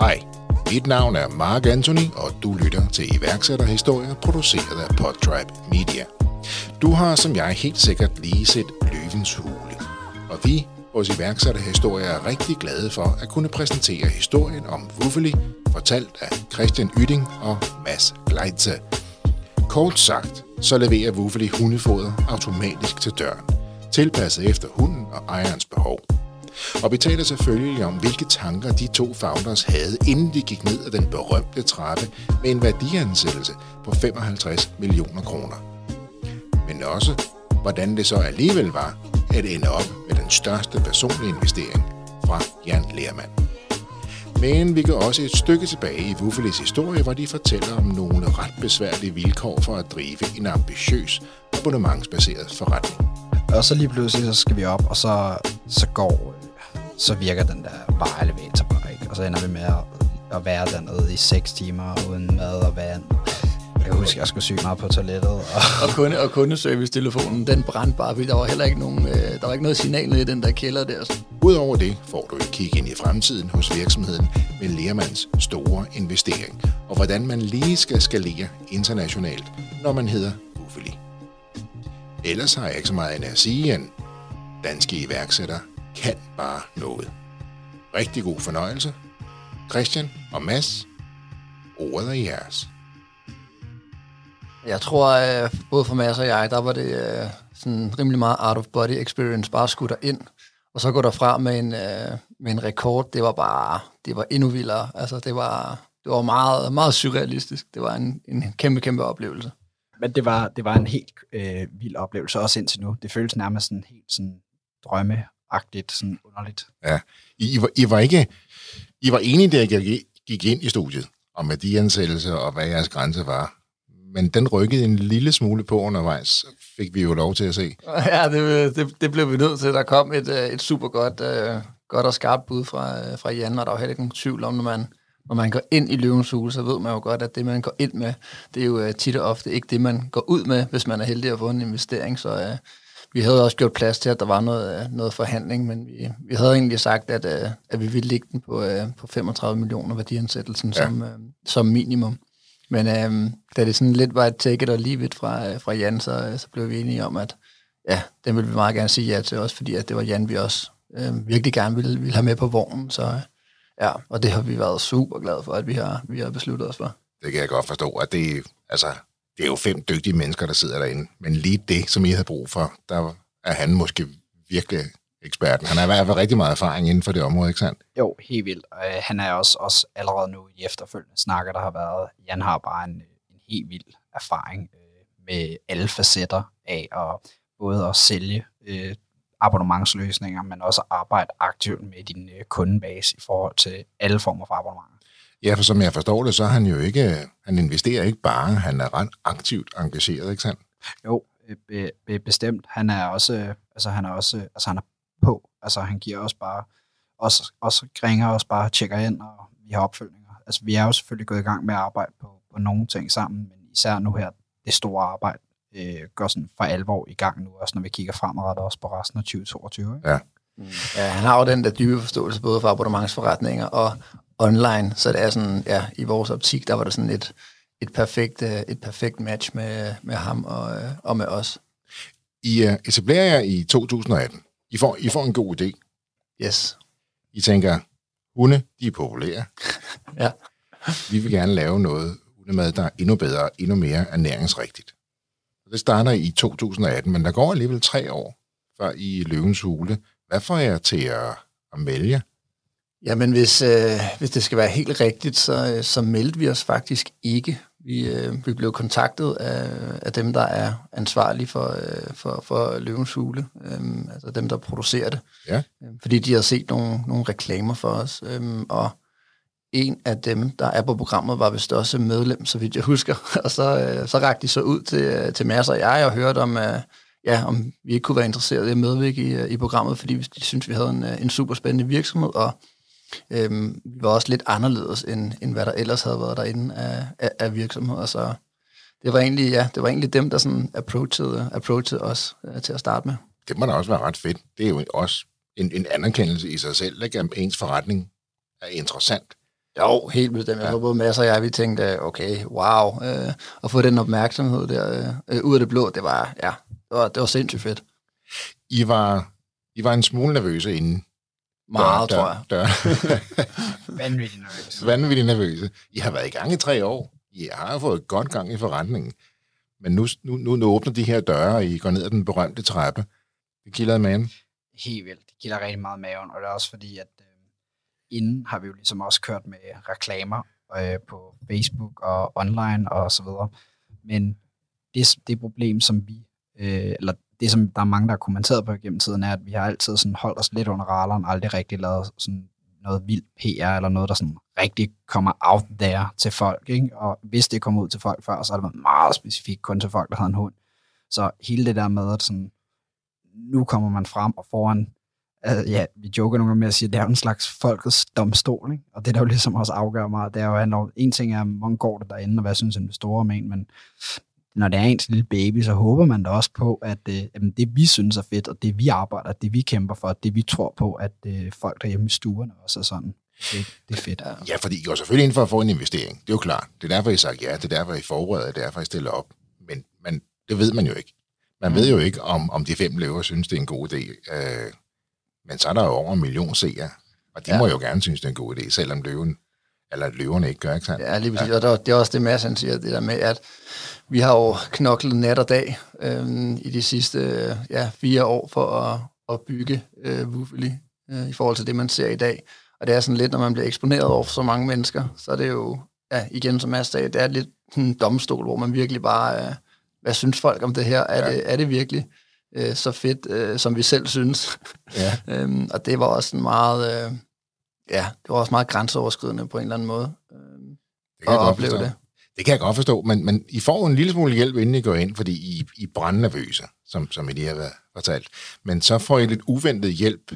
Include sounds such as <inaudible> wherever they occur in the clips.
Hej, mit navn er Mark Anthony, og du lytter til iværksætterhistorier produceret af Podtribe Media. Du har som jeg helt sikkert lige set Løvens Hule, og vi hos iværksætterhistorier er rigtig glade for at kunne præsentere historien om Wuffeli, fortalt af Christian Ytting og Mads Gleitze. Kort sagt, så leverer Wuffeli hundefoder automatisk til døren, tilpasset efter hunden og ejerens behov. Og vi taler selvfølgelig om, hvilke tanker de to founders havde, inden de gik ned ad den berømte trappe med en værdiansættelse på 55 millioner kroner. Men også, hvordan det så alligevel var at ende op med den største personlige investering fra Jan Lermand. Men vi går også et stykke tilbage i Wuffelis historie, hvor de fortæller om nogle ret besværlige vilkår for at drive en ambitiøs abonnementsbaseret forretning. Og så lige pludselig, så skal vi op, og så, så går, øh, så virker den der bare elevator bare ikke. Og så ender vi med at, at være dernede i 6 timer uden mad og vand. Jeg kan huske, at jeg skulle syge meget på toilettet. Og, Og, kunde, og kundeservice-telefonen, den brændte bare, fordi der var heller ikke, nogen, øh, der var ikke noget signal i den der kælder der. Udover det får du et kig ind i fremtiden hos virksomheden med Lermans store investering, og hvordan man lige skal skalere internationalt, når man hedder Wuffeli. Ellers har jeg ikke så meget end at sige, at danske iværksættere kan bare noget. Rigtig god fornøjelse. Christian og Mads, ordet er jeres. Jeg tror, øh, både for Mads og jeg, der var det øh, sådan rimelig meget out of body experience, bare skulle der ind, og så gå derfra med en, øh, med en rekord. Det var bare, det var endnu vildere. Altså, det var, det var meget, meget surrealistisk. Det var en, en kæmpe, kæmpe oplevelse. men det var, det var en helt øh, vild oplevelse, også indtil nu. Det føles nærmest sådan helt sådan drømmeagtigt, sådan underligt. Ja. I, I, var, I, var ikke, I var enige, da I gik- ind i studiet om værdiansættelse og hvad jeres grænse var. Men den rykkede en lille smule på undervejs, fik vi jo lov til at se. <laughs> Ja, det, det, det blev vi nødt til. Der kom et, øh, et super godt, øh, godt og skarpt bud fra, øh, fra Jan, og der var heller ikke nogen tvivl om, når man, når man går ind i løvens hule, så ved man jo godt, at det, man går ind med, det er jo øh, tit og ofte ikke det, man går ud med, hvis man er heldig at få en investering. Så øh, vi havde også gjort plads til, at der var noget, øh, noget forhandling, men vi, vi havde egentlig sagt, at, øh, at vi ville lægge den på, øh, på 35 millioner værdiansættelsen ja. som, som minimum. Men øh, da det sådan lidt var et take it or leave it fra, fra Jan, så, så blev vi enige om, at ja, den ville vi meget gerne sige ja til også, fordi at det var Jan, vi også øh, virkelig gerne ville, ville have med på vognen. Så ja, og det har vi været super glade for, at vi har, vi har besluttet os for. Det kan jeg godt forstå, at det, altså, det er jo fem dygtige mennesker, der sidder derinde. Men lige det, som I havde brug for, der er han måske virkelig eksperten. Han har i hvert fald rigtig meget erfaring inden for det område, ikke sandt? Jo, helt vildt. Øh, han er også, også allerede nu i efterfølgende snakker, der har været. Jan har bare en, en helt vild erfaring øh, med alle facetter af at både at sælge øh, abonnementsløsninger, men også at arbejde aktivt med din øh, kundebase i forhold til alle former for abonnementer. Ja, for som jeg forstår det, så er han jo ikke, han investerer ikke bare, han er ret aktivt engageret, ikke sandt? Jo, øh, be, be, bestemt. Han er også, øh, altså han er også, øh, altså han er på. Altså han giver også bare, også, også ringer også bare, tjekker ind, og vi har opfølgninger. altså vi er jo selvfølgelig gået i gang med at arbejde på, på nogle ting sammen, men især nu her, det store arbejde øh, går sådan for alvor i gang nu, også når vi kigger fremadrettet også på resten af 2022. Ikke? Ja. Ja, han har jo den der dybe forståelse både for abonnementsforretninger og online, så det er sådan, ja, i vores optik, der var det sådan et, et perfekt, øh, et perfekt match med, med ham og, øh, og med os. I uh, etablerer jer i 2018. I får, I får en god idé. Yes. I tænker, hunde, de er populære. <laughs> Ja. Vi vil gerne lave noget hundemad, der er endnu bedre endnu mere ernæringsrigtigt. Det starter i 2018, men der går alligevel tre år, før I Løvens Hule. Hvad får jeg til at, at melde Jamen, hvis, øh, hvis det skal være helt rigtigt, så, øh, så meldte vi os faktisk ikke. Vi, øh, vi blev kontaktet af, af dem, der er ansvarlige for, øh, for, for Løvens Hule, øh, altså dem, der producerer det. Ja. Øh, fordi de har set nogle, nogle reklamer for os, øh, og en af dem, der er på programmet, var vist også medlem, så vidt jeg husker. <laughs> Og så, øh, så rakte de så ud til, til Mads og jeg, og hørte om, øh, ja, om vi ikke kunne være interesseret i at medvirke i, øh, i programmet, fordi de synes, vi havde en, øh, en super spændende virksomhed, og øhm, var også lidt anderledes, end, end hvad der ellers havde været derinde af, af, af virksomheder. Så det var egentlig, ja, det var egentlig dem, der sådan approachede, approachede os øh, til at starte med. Det må da også være ret fedt. Det er jo også en, en anerkendelse i sig selv, ikke? at ens forretning er interessant. Jo, helt bestemt. Jeg ja. både Mads og jeg, vi tænkte, okay, wow, øh, at få den opmærksomhed der øh, ud af det blå, det var, ja, det var, det var sindssygt fedt. I var, I var en smule nervøse inden. Meget, dør, tror jeg. Dør. <laughs> Vanvittigt nervøs. Vanvittigt nervøse. I har været i gang i tre år. I har jo fået godt gang i forretningen. Men nu, nu, nu, nu åbner de her døre, og I går ned ad den berømte trappe. Det kilder i maven. Helt vildt. Det kilder rigtig meget i maven, og det er også fordi, at øh, inden har vi jo ligesom også kørt med reklamer øh, på Facebook og online og så videre. Men det, det problem, som vi, øh, eller det, som der er mange, der har kommenteret på gennem tiden, er, at vi har altid sådan holdt os lidt under radaren, aldrig rigtig lavet sådan noget vildt PR, eller noget, der sådan rigtig kommer out there til folk. Ikke? Og hvis det kommer ud til folk før, så har det været meget specifikt kun til folk, der havde en hund. Så hele det der med, at sådan, nu kommer man frem og foran, øh, ja, vi joker nogle gange med at sige, at det er jo en slags folkets domstol, ikke? og det der jo ligesom også afgør meget, det er jo, at en ting er, hvor går det derinde, og hvad synes investorer om en, men når det er ens lille baby, så håber man da også på, at øh, jamen, det vi synes er fedt, og det vi arbejder, det vi kæmper for, det vi tror på, at øh, folk derhjemme i stuerne også er sådan. Det, det er fedt. Ja, fordi I går selvfølgelig ind for at få en investering. Det er jo klart. Det er derfor, I sagt ja. Det er derfor, I forbereder. Det er derfor, I stiller op. Men, men det ved man jo ikke. Man mm. ved jo ikke, om, om de fem løver synes, det er en god idé. Øh, men så er der jo over en million seere. Og de ja. må jo gerne synes, det er en god idé, selvom løven, eller løverne ikke gør, ikke sandt? Ja, lige præcis. Ja. Og det er også det, Mads han siger, det der med, at vi har jo knoklet nat og dag øh, i de sidste ja, fire år for at, at bygge øh, Wuffeli øh, i forhold til det, man ser i dag. Og det er sådan lidt, når man bliver eksponeret over for så mange mennesker, så er det jo, ja, igen som Mads sagde, det er lidt en domstol, hvor man virkelig bare, øh, hvad synes folk om det her? Er, ja. det, er det virkelig øh, så fedt, øh, som vi selv synes? Ja. <laughs> øhm, og det var også en meget, øh, ja, det var også meget grænseoverskridende på en eller anden måde. Øh, det kan at opleve forstå. det. Det kan jeg godt forstå, men, men I får en lille smule hjælp, inden I går ind, fordi I, I er brændnervøse, som, som I lige har været fortalt. Men så får I lidt uventet hjælp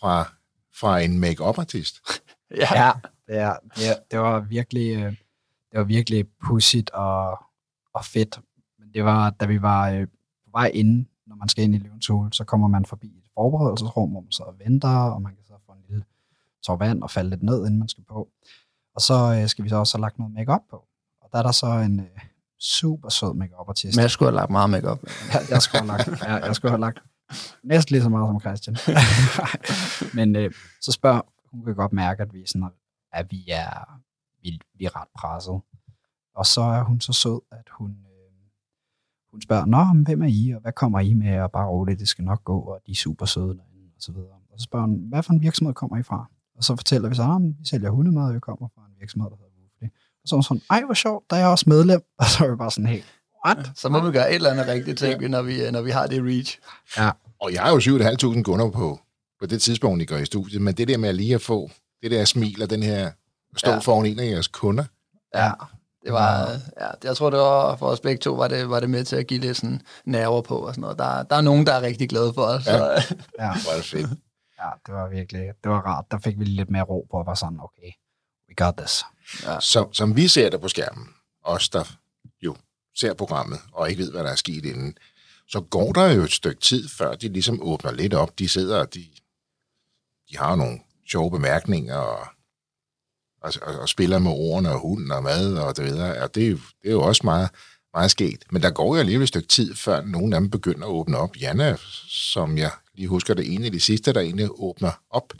fra, fra en make-up-artist. <laughs> ja, ja det, er, det, det var virkelig, øh, det var virkelig pudsigt og, og fedt. Men det var, da vi var øh, på vej ind, når man skal ind i Løvens Hule, så kommer man forbi et forberedelsesrum, hvor man så venter, og man kan så få en lille tår vand og falde lidt ned, inden man skal på. Og så øh, skal vi så også have lagt noget makeup på. Og der er der så en øh, super sød makeup artist. Men jeg skulle have lagt meget makeup. <laughs> ja, jeg skulle have lagt, ja, jeg skulle have lagt næsten lige så meget som Christian. <laughs> Men øh, så spørger, hun kan godt mærke, at vi sådan, at vi er, vi, vi er ret presset. Og så er hun så sød, at hun, øh, hun spørger, Nå, men hvem er I, og hvad kommer I med, og bare roligt, det skal nok gå, og de er super søde derinde, og så videre. Og så spørger hun, hvad for en virksomhed kommer I fra? Og så fortæller vi så, at vi sælger hundemad, og vi kommer fra en virksomhed, der hedder så var sådan, ej, hvor sjovt, der er jeg også medlem. <laughs> Og så var vi bare sådan helt, what? Så må vi gøre et eller andet rigtigt, ting, ja. når, vi, når vi har det reach. Ja. Og jeg er jo 7.500 kunder på, på det tidspunkt, I går i studiet, men det der med at lige at få det der smil og den her stå ja. foran en af jeres kunder. Ja, det var, ja, jeg tror, det var for os begge to, var det, var det med til at give lidt sådan nerver på og sådan noget. Der, der er nogen, der er rigtig glade for os. Ja, så. ja. det var det fedt. Ja, det var virkelig, det var rart. Der fik vi lidt mere ro på, og var sådan, okay, we got this. Ja. Som, som vi ser det på skærmen, os der jo ser programmet og ikke ved, hvad der er sket inden, så går der jo et stykke tid, før de ligesom åbner lidt op. De sidder og de, de har nogle sjove bemærkninger og, og, og, og spiller med ordene og hunden og mad og det videre. Og det, er det er jo også meget, meget sket. Men der går jo alligevel et stykke tid, før nogen af dem begynder at åbne op. Janne, som jeg lige husker, det ene af de sidste, der egentlig åbner op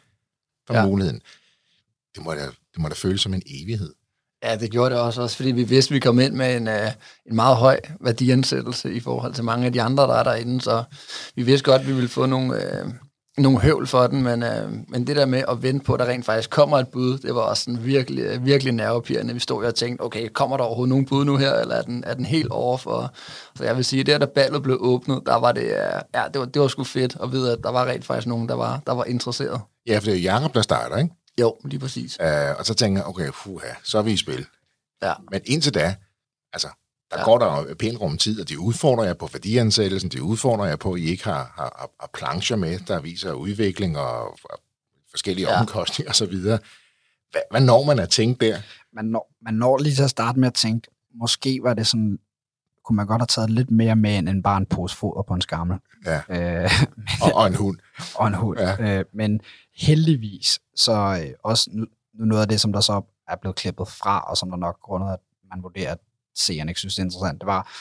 for ja. muligheden. Det må, da, det må da føles som en evighed. Ja, det gjorde det også, også fordi vi vidste, at vi kom ind med en, uh, en meget høj værdiansættelse i forhold til mange af de andre, der er derinde, så vi vidste godt, at vi ville få nogle, uh, nogle høvl for den, men, uh, men det der med at vente på, at der rent faktisk kommer et bud, det var også sådan virkelig, virkelig nervepirrende. Vi stod og tænkte, okay, kommer der overhovedet nogen bud nu her, eller er den, er den helt over for... Så jeg vil sige, der da ballet blev åbnet, der var det, uh, ja, det var, det var sgu fedt at vide, at der var rent faktisk nogen, der var, der var interesseret. Ja, for det er Jacob, der starter, ikke? Jo, lige præcis. Uh, og så tænker jeg, okay, puha, så er vi i spil. Ja. Men indtil da, altså, der ja. går der pænt rum tid, og de udfordrer jer på værdiansættelsen, de udfordrer jer på, at I ikke har, har, har plancher med, der viser udvikling og, og forskellige ja. omkostninger osv. Hvad, hvad når man at tænke der? Man når, man når lige til at starte med at tænke, måske var det sådan, kunne man godt have taget lidt mere med end bare en pose foder på en skammel. Ja. Øh, <laughs> og, og en hund. og en hund. Ja. Øh, men heldigvis, så øh, også nu, noget af det, som der så er blevet klippet fra, og som der nok grundet, at man vurderer, at seerne ikke synes, det er interessant, det var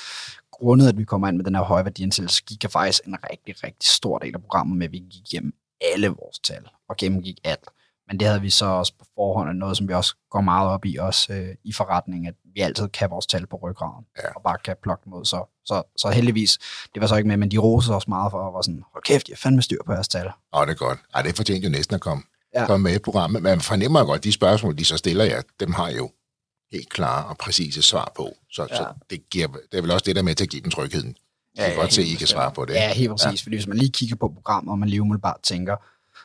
grundet, at vi kommer ind med den her høje værdiansættelse, gik jeg faktisk en rigtig, rigtig stor del af programmet med, at vi gik igennem alle vores tal og gennemgik alt. Men det havde vi så også på forhånd, noget som vi også går meget op i, også øh, i forretning, at vi altid kan vores tal på ryggraden, ja. og bare kan plukke dem ud. Så, så, så heldigvis, det var så ikke med, men de rosede os meget for, at var sådan, hold kæft, jeg fandme styr på jeres tal. Åh, det er godt. Ej, det fortjente jo næsten at komme ja. komme med i programmet. Man fornemmer godt, at de spørgsmål, de så stiller jer, dem har jo helt klare og præcise svar på. Så, ja. så det, giver, det er vel også det der med til at give dem trygheden. Jeg kan ja, godt se, at I kan svare på det. Ja, helt præcis. Ja. Fordi hvis man lige kigger på programmet, og man lige umiddelbart tænker,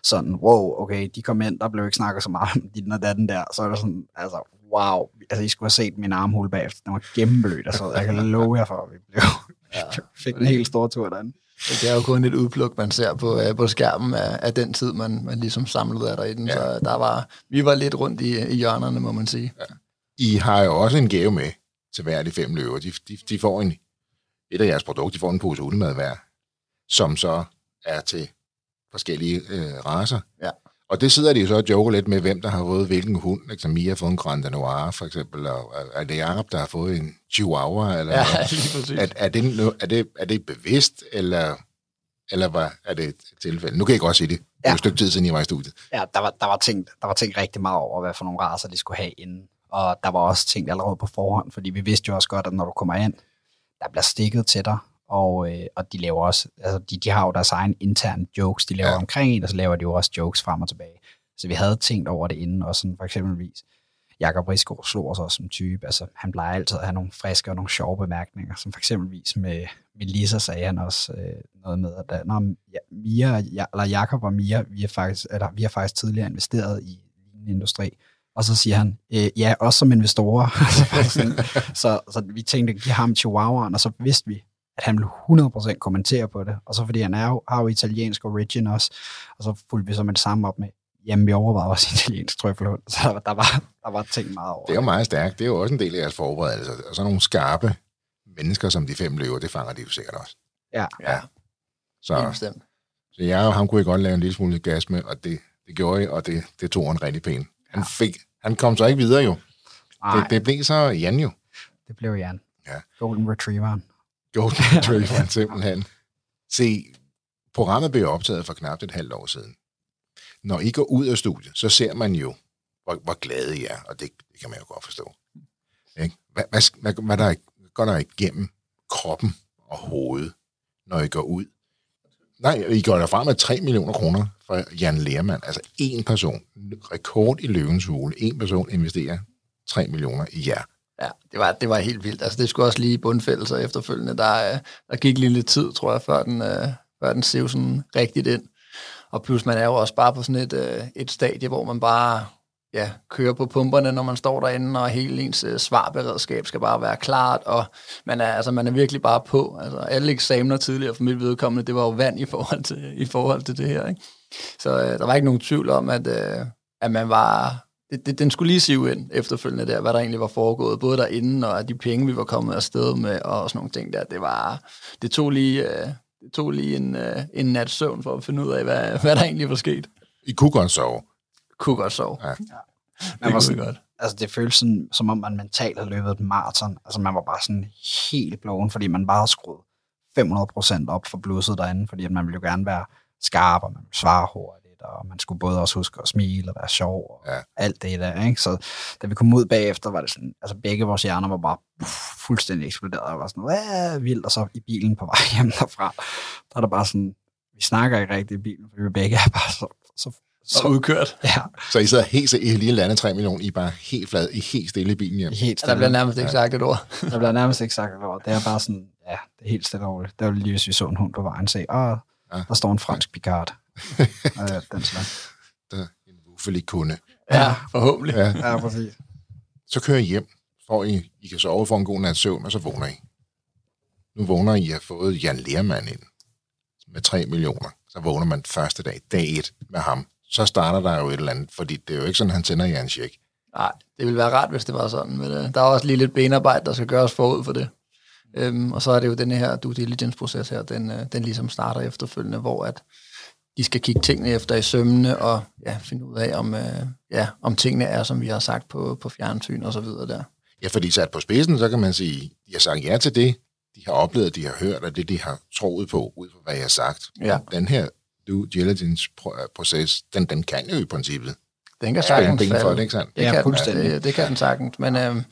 sådan, wow, okay, de kom ind, der blev ikke snakket så meget om den og den der, så er det sådan, altså, wow, altså, I skulle have set min armhul bagefter, den var gennemblødt, altså, jeg kan love jer for, at vi blev, ja. <laughs> fik en helt stor tur derinde. Det er jo kun et udpluk, man ser på, uh, på skærmen af, af den tid, man, man ligesom samlede af der i den. Ja. Så der var, vi var lidt rundt i, i hjørnerne, må man sige. Ja. I har jo også en gave med til hver af de fem løver. De, de, de får en, et af jeres produkter, de får en pose ulemad hver, som så er til forskellige øh, raser. Ja. Og det sidder de så og joker lidt med, hvem der har fået hvilken hund. Liksom Mia har fået en Grand Noir, for eksempel, og er det Jacob, der har fået en Chihuahua? Eller ja, <laughs> lige. Er, er, det, er, det, er det bevidst, eller, eller hvad er det et tilfælde? Nu kan jeg godt sige det. Det er ja. et stykke tid siden, jeg var i studiet. Ja, der var, der, var tænkt, der var tænkt rigtig meget over, hvad for nogle raser de skulle have inden. Og der var også tænkt allerede på forhånd, fordi vi vidste jo også godt, at når du kommer ind, der bliver stikket til dig, og, øh, og de laver også, altså de, de har jo deres egen interne jokes, de laver ja. omkring en, og så laver de jo også jokes frem og tilbage. Så vi havde tænkt over det inden, og sådan for eksempelvis, Jakob Risko slog os også som type, altså han plejer altid at have nogle friske og nogle sjove bemærkninger, som for eksempelvis med, med Lisa sagde han også øh, noget med, at når ja, Mia, ja, eller Jakob og Mia, vi er faktisk, eller, vi har faktisk tidligere investeret i en industri, og så siger han, øh, ja, også som investorer. <laughs> så, så vi tænkte, give ham chihuahuaen, og så vidste vi, at han vil 100% kommentere på det. Og så fordi han er jo, har jo italiensk origin også, og så fulgte vi så med det samme op med, jamen vi overvejede også italiensk trøffelhund, <laughs> så der, der, var, der var ting meget over. Det er jo meget stærkt. Det er jo også en del af jeres forberedelse. Og så nogle skarpe mennesker, som de fem løver, det fanger de jo sikkert også. Ja. ja. Så, så jeg og ham kunne godt lave en lille smule gas med, og det, det gjorde I, og det, det tog han rigtig pænt. Han, fik, han kom så ikke videre jo. Det, det blev så Jan jo. Det blev Jan. Ja. Golden Retrieveren. Golden Retrieveren, simpelthen. Se, programmet blev optaget for knap et halvt år siden. Når I går ud af studiet, så ser man jo, hvor, hvor glade I er, og det, det kan man jo godt forstå. Ikke? Hvad, hvad, hvad, hvad der går der igennem kroppen og hovedet, når I går ud? Nej, I går derfra med 3 millioner kroner fra Jan Lermand. Altså en person, rekord i løvens hule, en person investerer 3 millioner i jer. Ja, det var, det var helt vildt. Altså, det skulle også lige bundfældelser efterfølgende. Der, øh, der gik lige lidt tid, tror jeg, før den, øh, før den sev sådan rigtigt ind. Og plus man er jo også bare på sådan et, øh, et stadie, hvor man bare ja, køre på pumperne, når man står derinde, og hele ens øh, svarberedskab skal bare være klart, og man er, altså, man er virkelig bare på. Altså, alle eksamener tidligere for mit vedkommende, det var jo vand i forhold til, i forhold til det her. Ikke? Så øh, der var ikke nogen tvivl om, at, øh, at man var det, det, den skulle lige sive ind efterfølgende der, hvad der egentlig var foregået, både derinde og de penge, vi var kommet afsted med, og sådan nogle ting der. Det var, det tog lige, øh, det tog lige en, øh, en nat søvn for at finde ud af, hvad, hvad der egentlig var sket. I kunne godt sove. Kunne godt sove. Ja. Ja. Man Det var sådan, godt. altså det føltes sådan, som om man mentalt havde løbet et maraton. Altså man var bare sådan helt blown, fordi man bare havde skruet 500% op for blusset derinde, fordi at man ville jo gerne være skarp, og man ville svare hurtigt, og man skulle både også huske at smile og være sjov, og Ja. alt det der, ikke? Så da vi kom ud bagefter, var det sådan, altså begge vores hjerner var bare puff, fuldstændig eksploderet, og var sådan, hvad vildt, og så i bilen på vej hjem derfra, der er der bare sådan, vi snakker ikke rigtig i bilen, for vi begge er bare så, så, Så så udkørt. Ja, Så I sidder helt, I har lige landet 3 millioner, I er bare helt flad, I er helt stille i bilen hjem. helt Der stille. bliver nærmest ikke sagt et ord. <laughs> Der bliver nærmest ikke sagt et ord. Det er bare sådan, ja, det er helt stille og roligt. Det var lige, hvis vi så en hund på vejen, se, åh, Ja. der står en fransk picard. <laughs> øh, den slags. Der en vuffelig kunde. Ja, forhåbentlig. Ja. Ja, præcis. Så kører I hjem, for I, I kan sove for en god nat søvn, og så vågner I. Nu vågner I at have fået Jan Lermand ind med 3 millioner. Så vågner man første dag, dag 1 med ham. Så starter der jo et eller andet, fordi det er jo ikke sådan, han sender jer en check. Nej, det ville være rart, hvis det var sådan. Men øh, der er også lige lidt benarbejde, der skal gøres forud for det. Øhm, og så er det jo den her due diligence-proces her, den, øh, den ligesom starter efterfølgende, hvor at de skal kigge tingene efter i sømmene og ja, finde ud af, om, øh, ja, om tingene er, som vi har sagt på, på fjernsyn og så videre der. Ja, fordi sat på spidsen, så kan man sige, de har sagt ja til det, de har oplevet, de har hørt, og det, de har troet på, ud fra hvad jeg har sagt. Ja. Den her due diligence-proces, den, den kan jo i princippet Den kan sagtens ben for falde. det, ikke sandt? Det Ja, kan, fuldstændig. Det, det kan den sagtens. Men øhm,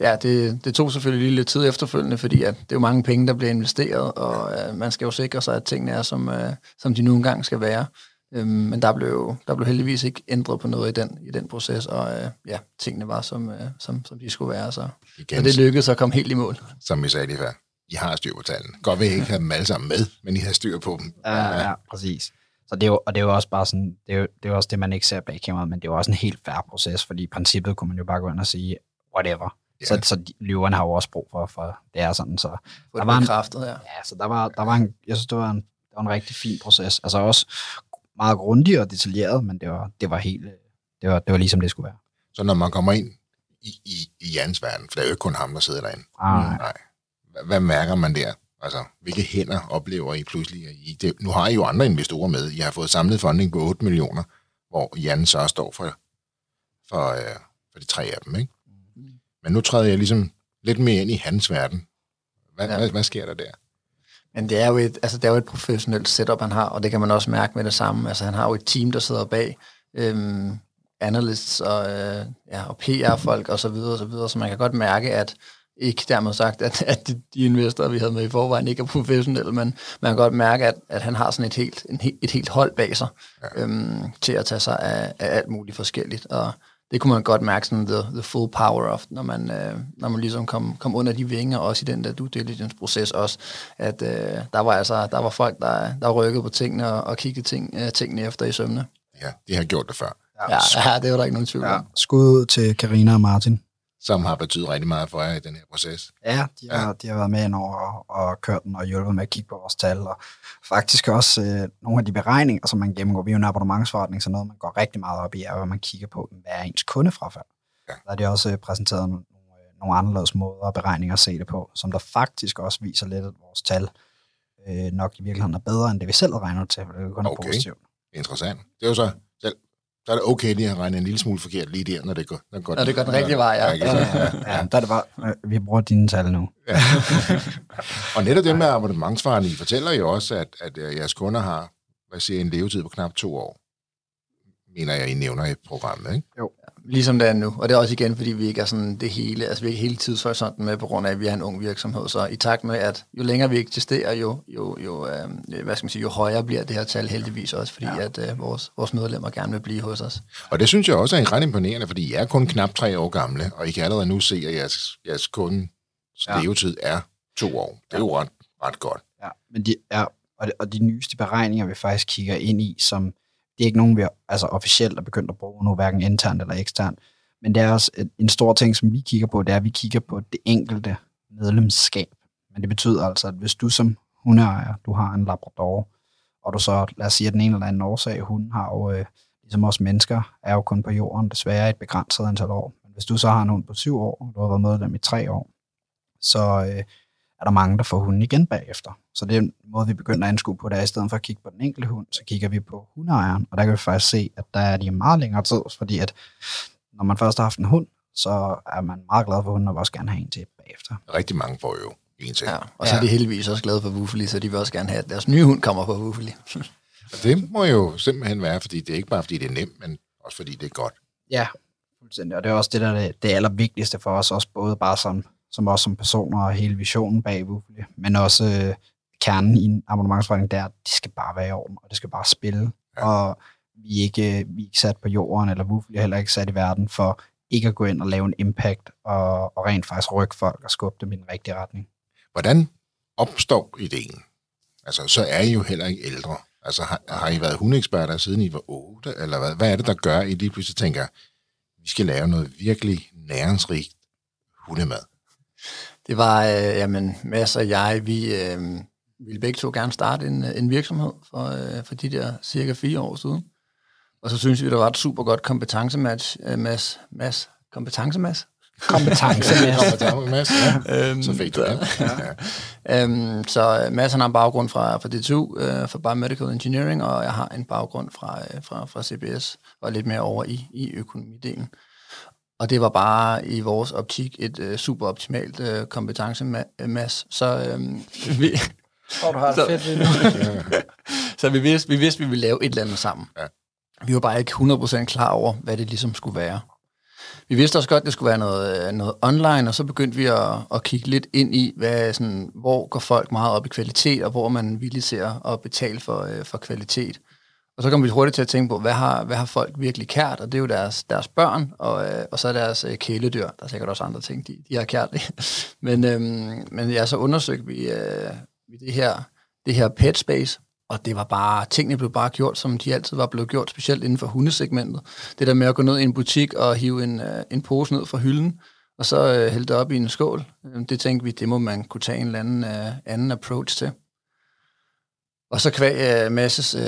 ja, det, det tog selvfølgelig lige lidt tid efterfølgende, fordi at det er jo mange penge, der bliver investeret, og øh, man skal jo sikre sig, at tingene er, som, øh, som de nu engang skal være. Øhm, men der blev, jo- der blev heldigvis ikke ændret på noget i den, i den proces, og øh, ja, tingene var, som, øh, som, som de skulle være. Så, Igen, så det lykkedes at komme helt i mål. som vi sagde lige før. I har styr på tallene. Godt ved, I ikke have dem alle sammen med, men I har styr på dem. Ja, ja, præcis. Så det er jo, og det er jo også bare sådan, det er jo, det er også det, man ikke ser bag kameraet, men det er jo også en helt færre proces, fordi i princippet kunne man jo bare gå ind og sige, whatever. Ja. Så, så løverne har jo også brug for, for det er sådan, så For Der det var en- bekræftet her. Ja, så der var, der var en, jeg synes, det var en, det var en rigtig fin proces. Altså også meget grundig og detaljeret, men det var, det var helt, det var, det var ligesom det skulle være. Så når man kommer ind i, i, i Jans verden, for det er jo ikke kun ham, der sidder derinde. Ah, Nej. Hvad, hvad mærker man der? Altså, hvilke hænder oplever I pludselig? At I, det, nu har I jo andre investorer med. I har fået samlet funding på 8 millioner, hvor Jan så står for, for, øh, for de tre af dem, ikke? Men nu træder jeg ligesom lidt mere ind i hans verden. Hvad, ja. Hvad, hvad sker der der? Men det er, jo et, altså det er jo et professionelt setup, han har, og det kan man også mærke med det samme. Altså han har jo et team, der sidder bag, øhm, analysts og, øh, ja, og PR-folk og så videre, og så videre, så man kan godt mærke, at ikke dermed sagt, at, at de, de investorer, vi havde med i forvejen, ikke er professionelle, men man kan godt mærke, at, at han har sådan et helt, en, et helt hold bag sig ja. øhm, til at tage sig af, af alt muligt forskelligt. Og det kunne man godt mærke sådan the, the full power of, når man, øh, når man ligesom kom, kom under de vinger, også i den der due diligence-proces også, at øh, der var altså der var folk, der, der rykkede på tingene og, og kiggede ting, øh, tingene efter i sømne. Ja, de har gjort det før. Ja, ja, det var der ikke nogen tvivl ja. om. Skud til Karina og Martin. Som har betydet rigtig meget for jer i den her proces. Ja, de har, ja. de har været med ind over og, kørt den og hjulpet med at kigge på vores tal. Og faktisk også øh, nogle af de beregninger, som man gennemgår. Vi er jo en abonnementsforretning, så noget, man går rigtig meget op i, er, hvad man kigger på, hvad er ens kundefrafald. Ja. Der er de også øh, præsenteret nogle, øh, nogle anderledes måder og beregninger at se det på, som der faktisk også viser lidt, at vores tal øh, nok i virkeligheden er bedre, end det vi selv regnet til, for det er jo kun okay. positivt. Interessant. Det er jo så, selv, så er det okay lige at regne en lille smule forkert lige der, når det går, når det går, Når det går den rigtige vej, ja. Ja, ja, ja, der er det bare, øh, vi bruger dine tal nu. <laughs> Og netop det med abonnementsvaren, I fortæller jo også, at, at øh, jeres kunder har, hvad siger en levetid på knap to år. Mener jeg, I nævner i programmet, ikke? Ligesom det er nu. Og det er også igen, fordi vi ikke er sådan det hele, altså vi er ikke hele tidshorisonten med, på grund af, at vi er en ung virksomhed. Så i takt med, at jo længere vi eksisterer, jo, jo, jo, øh, hvad skal man sige, jo højere bliver det her tal heldigvis også, fordi ja. at øh, vores, vores medlemmer gerne vil blive hos os. Og det synes jeg også er ret imponerende, fordi I er kun knap tre år gamle, og I kan allerede nu se, at jeres, jeres kundes Ja. levetid er to år. Det er jo ret, ret godt. Ja, men de, ja, og, de, og de nyeste beregninger, vi faktisk kigger ind i, som det er ikke nogen, vi er, altså officielt er begyndt at bruge nu, hverken internt eller eksternt, men det er også et, en stor ting, som vi kigger på, det er, at vi kigger på det enkelte medlemskab. Men det betyder altså, at hvis du som hundeejer, du har en Labrador, og du så, lad os sige, at den ene eller anden årsag, hun har jo øh, ligesom os mennesker, er jo kun på jorden desværre et begrænset antal år. Men hvis du så har en hund på syv år, og du har været medlem i tre år, så øh, er der mange, der får hunden igen bagefter. Så det er en måde, vi begynder at anskue på det, er, i stedet for at kigge på den enkelte hund, så kigger vi på hundeejeren, og der kan vi faktisk se, at der er de meget længere tid, fordi at når man først har haft en hund, så er man meget glad for hunden, og vil også gerne have en til bagefter. Rigtig mange får jo en til. Ja, og så er de heldigvis også glade for Wuffeli, så de vil også gerne have, at deres nye hund kommer på Wuffeli. <laughs> Og det må jo simpelthen være, fordi det er ikke bare fordi det er nemt, men også fordi det er godt. Ja, fuldstændig. Og det er også det, der er det, det allervigtigste for os, også både bare som, som os som personer og hele visionen bag Wuffeli, men også øh, kernen i en abonnementsforretning, der det skal bare være i orden, og det skal bare spille. Ja. Og vi er, ikke, vi er ikke sat på jorden, eller Wuffeli er heller ikke sat i verden for ikke at gå ind og lave en impact, og, og rent faktisk rykke folk og skubbe dem i den rigtige retning. Hvordan opstår ideen? Altså, så er I jo heller ikke ældre. Altså, har, har I været hundeeksperter siden I var 8, eller hvad? Hvad er det, der gør, at I lige pludselig tænker, vi skal lave noget virkelig næringsrigt hundemad? Det var, øh, jamen, Mads og jeg, vi øh, ville begge to gerne starte en, en virksomhed for, øh, for de der cirka fire år siden. Og så synes vi, det var et super godt kompetencematch, øh, Mads. Mads, kompetencematch? Kompetence Mads, <laughs> ja. Øhm, så fik du det. Ja. øhm, så Mads han har en baggrund fra, fra DTU, øh, fra Biomedical Engineering, og jeg har en baggrund fra, øh, fra, fra CBS, og lidt mere over i, i økonomidelen. Og det var bare i vores optik et øh, super optimalt øh, kompetencemas. Så øh, vi... <laughs> Oh, du har det fedt lige <laughs> så vi vidste, vi vidste, vi ville lave et eller andet sammen. Ja. Vi var bare ikke 100% klar over, hvad det ligesom skulle være. Vi vidste også godt, at det skulle være noget, øh, noget online, og så begyndte vi at, at kigge lidt ind i, hvad, sådan, hvor går folk meget op i kvalitet, og hvor man villig til at betale for, øh, for kvalitet. Og så kom vi hurtigt til at tænke på, hvad har, hvad har folk virkelig kært? Og det er jo deres, deres børn, og, øh, og så deres øh, kæledyr. Der er sikkert også andre ting, de, de har kært. <laughs> men, øhm, men ja, så undersøgte vi, øh, vi det her, det her pet space, og det var bare, tingene blev bare gjort, som de altid var blevet gjort, specielt inden for hundesegmentet. Det der med at gå ned i en butik og hive en, øh, en pose ned fra hylden, og så øh, hælde det op i en skål. Øh, det tænkte vi, det må man kunne tage en eller anden, øh, anden approach til. Og så kvæg uh, Masses uh,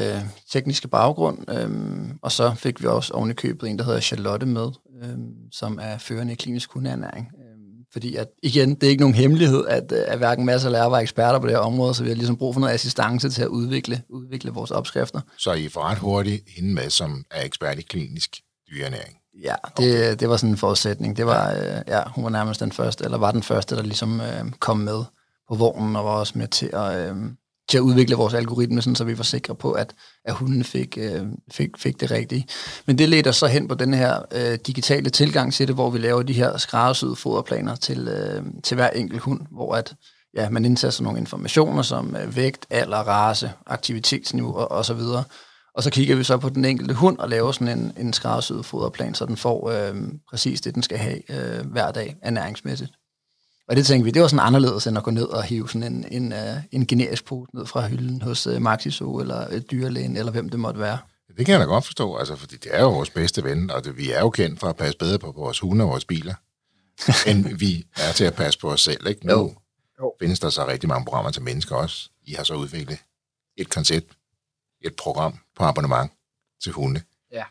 tekniske baggrund, um, og så fik vi også oven i købet en, der hedder Charlotte med, um, som er førende i klinisk hundeernæring. Fordi at, igen, det er ikke nogen hemmelighed, at, øh, at hverken masser af lærere var eksperter på det her område, så vi har ligesom brug for noget assistance til at udvikle, udvikle vores opskrifter. Så I får ret hurtigt hende med, som er ekspert i klinisk dyreernæring? Ja, det, okay. det var sådan en forudsætning. Det var, øh, ja, hun var nærmest den første, eller var den første, der ligesom øh, kom med på vognen og var også med til at, øh, til at udvikle vores algoritme, sådan, så vi var sikre på, at, at hunden fik, øh, fik, fik det rigtige. Men det leder så hen på den her øh, digitale tilgang til det, hvor vi laver de her skræddersyede foderplaner til, øh, til hver enkelt hund, hvor at, ja, man indtager nogle informationer som øh, vægt, alder, race, aktivitetsniveau og, og så videre. Og så kigger vi så på den enkelte hund og laver sådan en, en skræddersyet foderplan, så den får øh, præcis det, den skal have øh, hver dag ernæringsmæssigt. Og det tænkte vi, det var sådan anderledes end at gå ned og hive sådan en, en, uh, en generisk pose ned fra hylden hos uh, Maxiso eller uh, dyrlægen, eller hvem det måtte være. Det kan jeg da godt forstå, altså, fordi det er jo vores bedste ven, og det, vi er jo kendt for at passe bedre på vores hunde og vores biler, <laughs> end vi er til at passe på os selv. Ikke? Nu jo. Jo. findes der så rigtig mange programmer til mennesker også. I har så udviklet et koncept, et program på abonnement til hunde. Ja,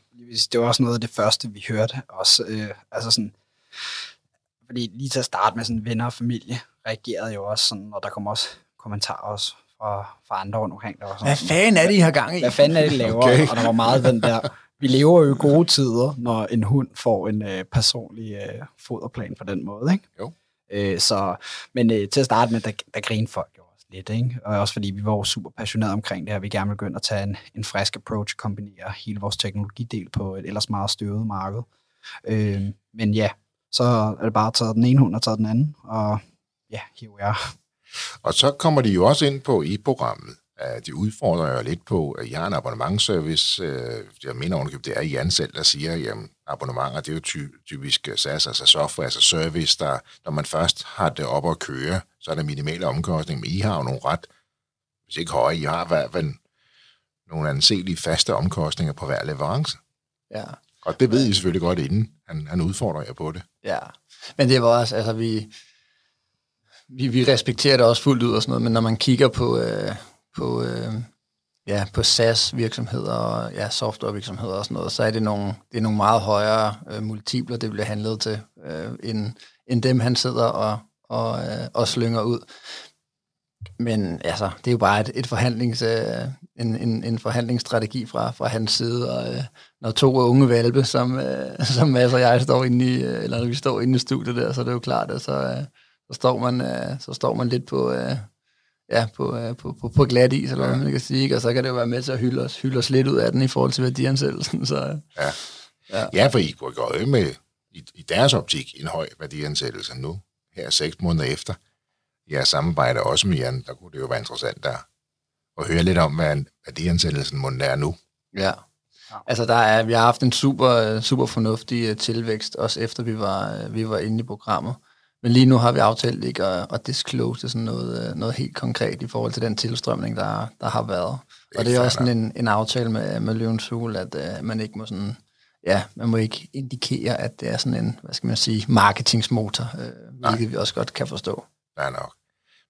det var også noget af det første, vi hørte. Også, øh, altså sådan, fordi lige til at starte med sådan venner og familie, reagerede jo også sådan, og der kom også kommentarer også fra, fra andre rundt omkring. Der var sådan, Hvad fanden er det, I har gang i? Hvad fanden er det, I laver? Okay. Og der var meget den der, vi lever jo i gode tider, når en hund får en øh, personlig øh, foderplan på den måde, ikke? Jo. Øh, så, men øh, til at starte med, der, der griner folk jo også lidt, ikke? Og også fordi vi var jo super passionerede omkring det her. Vi gerne vil begynde at tage en, en frisk approach, kombinere hele vores teknologidel på et ellers meget støvet marked. Øh, men ja, så er det bare taget den ene hund og taget den anden, og ja, here we are. Og så kommer de jo også ind på i programmet. De udfordrer jo lidt på, at I har en abonnementservice. Øh, jeg mener underkøbt, det er Jan selv, der siger, at abonnementer, det er jo ty- typisk SAS, altså software, altså service, der, når man først har det op at køre, så er der minimale omkostninger, men I har jo nogle ret, hvis ikke høje, I har hvad, hvad, nogle anselige faste omkostninger på hver leverance. Ja. Og det ved I selvfølgelig godt inden, han, han udfordrer jer på det. Ja, men det var også, altså vi, vi, vi respekterer det også fuldt ud og sådan noget, men når man kigger på, øh, på øh, ja, på SaaS virksomheder og ja, software virksomheder og sådan noget, så er det nogle, det er nogle meget højere øh, multipler, det bliver handlet til, øh, end, end dem, han sidder og, og, øh, og slynger ud. Men altså, det er jo bare et, et forhandlings, øh, en, en, en forhandlingsstrategi fra, fra hans side, og øh, når to unge valpe, som, øh, <laughs> som Mads og jeg står inde i, øh, eller når vi står inde i studiet der, så er det jo klart, at så, øh, så, står, man, øh, så står man lidt på, øh, ja, på, øh, på, på, på glat is, eller hvad man kan sige, ikke? og så kan det jo være med til at hylde os, hylde os lidt ud af den i forhold til værdiansættelsen. <laughs> Så, øh. Ja. Ja. ja, for I kunne gå med i, i deres optik en høj værdiansættelse nu, her seks måneder efter. Jeg samarbejder også med Jan, der kunne det jo være interessant der at høre lidt om, hvad værdiansættelsen må er nu. Ja. Altså, der er, vi har haft en super, super fornuftig øh, tilvækst, også efter vi var, øh, vi var inde i programmet. Men lige nu har vi aftalt ikke at, at disclose sådan noget, øh, noget helt konkret i forhold til den tilstrømning, der, der har været. Og det er også sådan en, en aftale med, med Løvens Hul, at uh, man ikke må sådan, ja, man må ikke indikere, at det er sådan en, hvad skal man sige, marketingsmotor, uh, hvilket vi også godt kan forstå. Ja, nok.